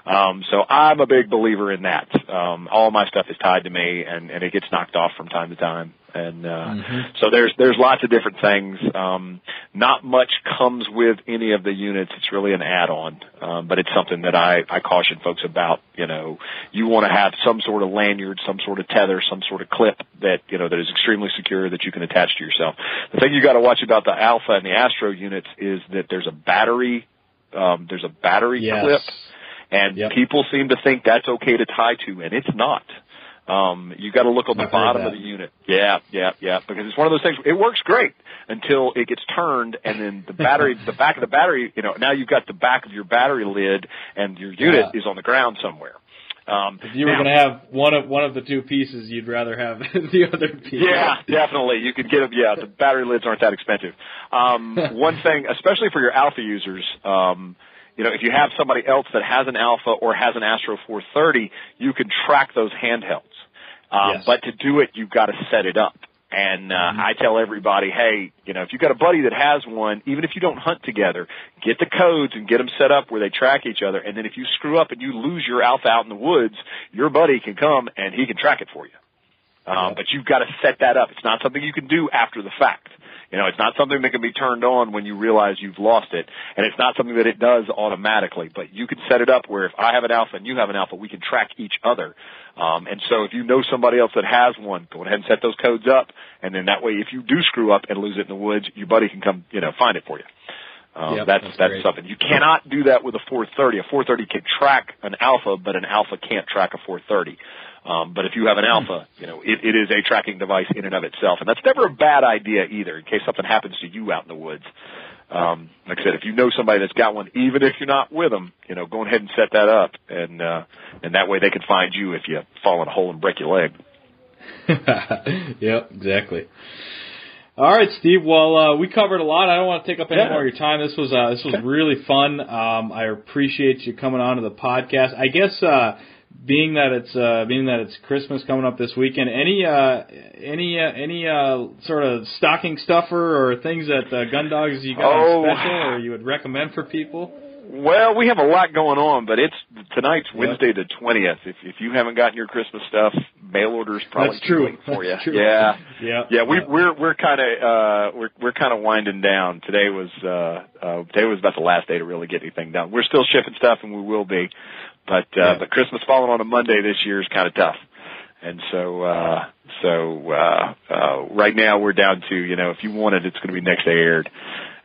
Um, so I'm a big believer in that. Um, all my stuff is tied to me, and, and it gets knocked off from time to time. And uh, Mhm. so there's there's lots of different things. Um, not much comes with any of the units. It's really an add-on, um, but it's something that I, I caution folks about. You know, you want to have some sort of lanyard, some sort of tether, some sort of clip that you know that is extremely secure that you can attach to yourself. The thing you got to watch about the Alpha and the Astro units is that there's a battery. Um, there's a battery Yes. clip, and Yep. people seem to think that's okay to tie to, and it's not. Um, you got to look on the I've bottom of the unit. Yeah, yeah, yeah. Because it's one of those things. It works great until it gets turned, and then the battery, the back of the battery. You know, now you've got the back of your battery lid, and your unit Yeah. is on the ground somewhere. Um, If you were going to have one of one of the two pieces, you'd rather have <laughs> the other piece. Yeah, definitely. You could get them. Yeah, the battery lids aren't that expensive. Um, <laughs> one thing, especially for your alpha users, um, you know, if you have somebody else that has an alpha or has an Astro 430, you can track those handhelds. Um, Yes. But to do it, you've got to set it up. And uh, I tell everybody, hey, you know, if you've got a buddy that has one, even if you don't hunt together, get the codes and get them set up where they track each other. And then if you screw up and you lose your alpha out in the woods, your buddy can come and he can track it for you. Um, but you've got to set that up. It's not something you can do after the fact. You know, it's not something that can be turned on when you realize you've lost it, and it's not something that it does automatically. But you can set it up where if I have an alpha and you have an alpha, we can track each other. Um, and so if you know somebody else that has one, go ahead and set those codes up, and then that way, if you do screw up and lose it in the woods, your buddy can come, you know, find it for you. Um, Yep, that's that's that's something you cannot do that with a 430. A 430 can track an alpha, but an alpha can't track a 430. Um, but if you have an alpha, you know it, it is a tracking device in and of itself, and that's never a bad idea either. In case something happens to you out in the woods, um, like I said, if you know somebody that's got one, even if you're not with them, you know, go ahead and set that up, and uh, and that way they can find you if you fall in a hole and break your leg. <laughs> yep, exactly. All right, Steve. Well, uh, we covered a lot. I don't want to take up any Yeah. more of your time. This was uh, this was really fun. Um, I appreciate you coming on to the podcast. I guess uh, being that it's uh, being that it's Christmas coming up this weekend, any uh, any uh, any uh, sort of stocking stuffer or things that uh, gun dogs you got Oh. special or you would recommend for people? Well, we have a lot going on, but it's tonight's Yeah. Wednesday the twentieth. If if you haven't gotten your Christmas stuff, mail orders probably That's true. for you. That's true. Yeah, Yeah, yeah. We we're we're kind of uh we're we're kind of winding down. Today was uh, uh today was about the last day to really get anything done. We're still shipping stuff, and we will be. But uh, but Christmas falling on a Monday this year is kind of tough. And so, uh, so, uh, uh, right now we're down to, you know, if you want it, it's going to be next day aired.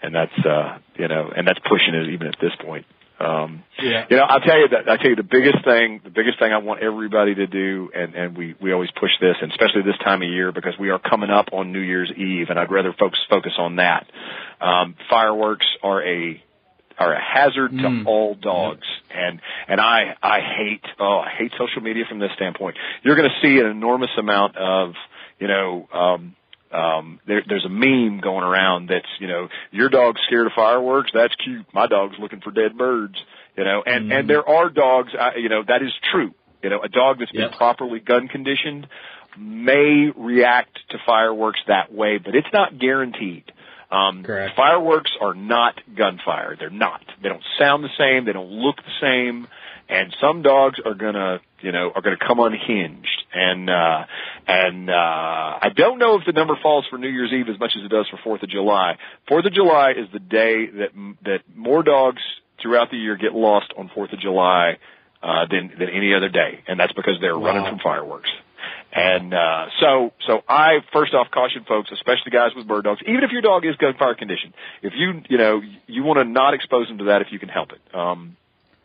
And that's, uh, you know, and that's pushing it even at this point. Um, Yeah. you know, I'll tell you that, I'll tell you the biggest thing, the biggest thing I want everybody to do, and, and we, we always push this, and especially this time of year because we are coming up on New Year's Eve, and I'd rather folks focus on that. Um, fireworks are a, are a hazard to Mm. all dogs. And, and I, I hate, oh, I hate social media from this standpoint. You're going to see an enormous amount of, you know, um, um, there, there's a meme going around that's, you know, your dog's scared of fireworks. That's cute. My dog's looking for dead birds, you know, and, and there are dogs, uh, you know, that is true. You know, a dog that's Yep. been properly gun conditioned may react to fireworks that way, but it's not guaranteed. Um, Correct. Fireworks are not gunfire. They're not. They don't sound the same. They don't look the same. And some dogs are gonna, you know, are gonna come unhinged. And, uh, and, uh, I don't know if the number falls for New Year's Eve as much as it does for Fourth of July. Fourth of July is the day that, that more dogs throughout the year get lost on Fourth of July, uh, than, than any other day. And that's because they're running from fireworks. And uh, so, so I first off caution folks, especially guys with bird dogs, even if your dog is gunfire conditioned, if you you know you want to not expose them to that if you can help it, um,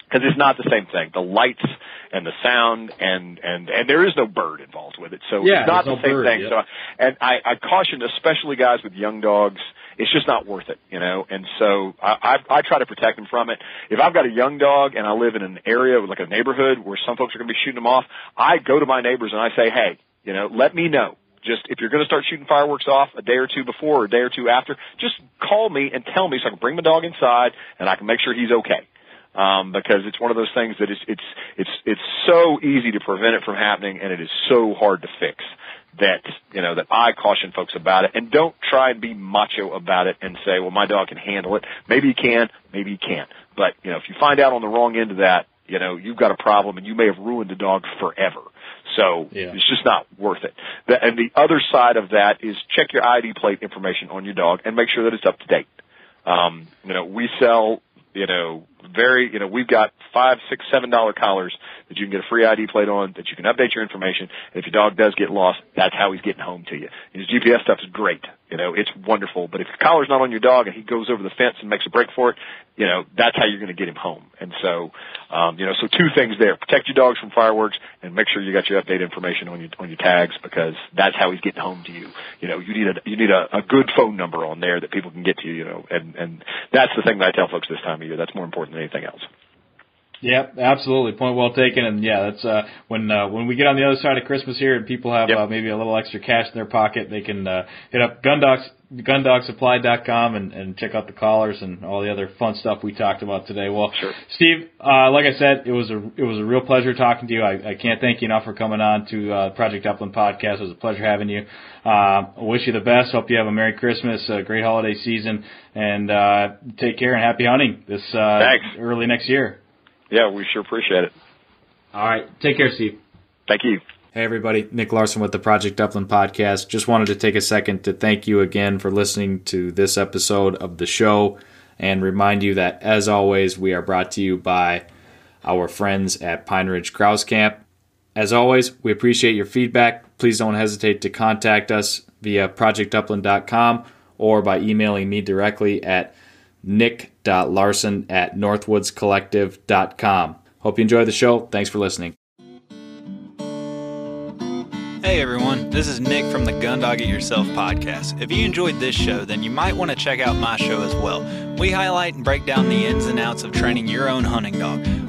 because it's not the same thing. The lights and the sound and and and there is no bird involved with it, so Yeah, it's not the no same bird, thing. So, and I, I caution especially guys with young dogs. It's just not worth it, you know. And so I, I, I try to protect them from it. If I've got a young dog and I live in an area like a neighborhood where some folks are going to be shooting them off, I go to my neighbors and I say, hey, you know, let me know. Just if you're going to start shooting fireworks off a day or two before or a day or two after, just call me and tell me so I can bring my dog inside and I can make sure he's okay. Um, because it's one of those things that is it's it's it's so easy to prevent it from happening and it is so hard to fix that you know that I caution folks about it and don't try and be macho about it and say, well, my dog can handle it. Maybe he can, maybe he can't. But you know, if you find out on the wrong end of that, you know, you've got a problem and you may have ruined the dog forever. So Yeah. it's just not worth it. The, and the other side of that is check your ID plate information on your dog and make sure that it's up to date. Um, you know, we sell, you know, very, you know, we've got five, six, seven dollar collars that you can get a free ID plate on, that you can update your information. And if your dog does get lost, that's how he's getting home to you. His GPS stuff is great. You know, it's wonderful. But if the collar's not on your dog and he goes over the fence and makes a break for it, you know, that's how you're going to get him home. And so, um, you know, so two things there. Protect your dogs from fireworks and make sure you got your update information on your, on your tags because that's how he's getting home to you. You know, you need a, you need a, a good phone number on there that people can get to you, you know, and, and that's the thing that I tell folks this time of year. That's more important than anything else. Yep, absolutely. Point well taken. And yeah, that's uh, when uh, when we get on the other side of Christmas here, and people have Yep. uh, maybe a little extra cash in their pocket, they can uh, hit up Gundogs gundogsupply.com and, and check out the collars and all the other fun stuff we talked about today. Well, Sure. Steve, uh, like I said, it was a it was a real pleasure talking to you. I, I can't thank you enough for coming on to uh, Project Upland podcast. It was a pleasure having you. Uh, wish you the best. Hope you have a Merry Christmas, a great holiday season, and uh, take care and happy hunting this uh, Thanks. early next year. Yeah, we sure appreciate it. All right. Take care, Steve. Thank you. Hey, everybody. Nick Larson with the Project Upland podcast. Just wanted to take a second to thank you again for listening to this episode of the show and remind you that, as always, we are brought to you by our friends at Pine Ridge Grouse Camp. As always, we appreciate your feedback. Please don't hesitate to contact us via projectupland.com or by emailing me directly at nick.larson at northwoodscollective.com. Hope you enjoy the show. Thanks for listening. Hey everyone, this is Nick from the Gundog It Yourself podcast. If you enjoyed this show, then you might want to check out my show as well. We highlight and break down the ins and outs of training your own hunting dog.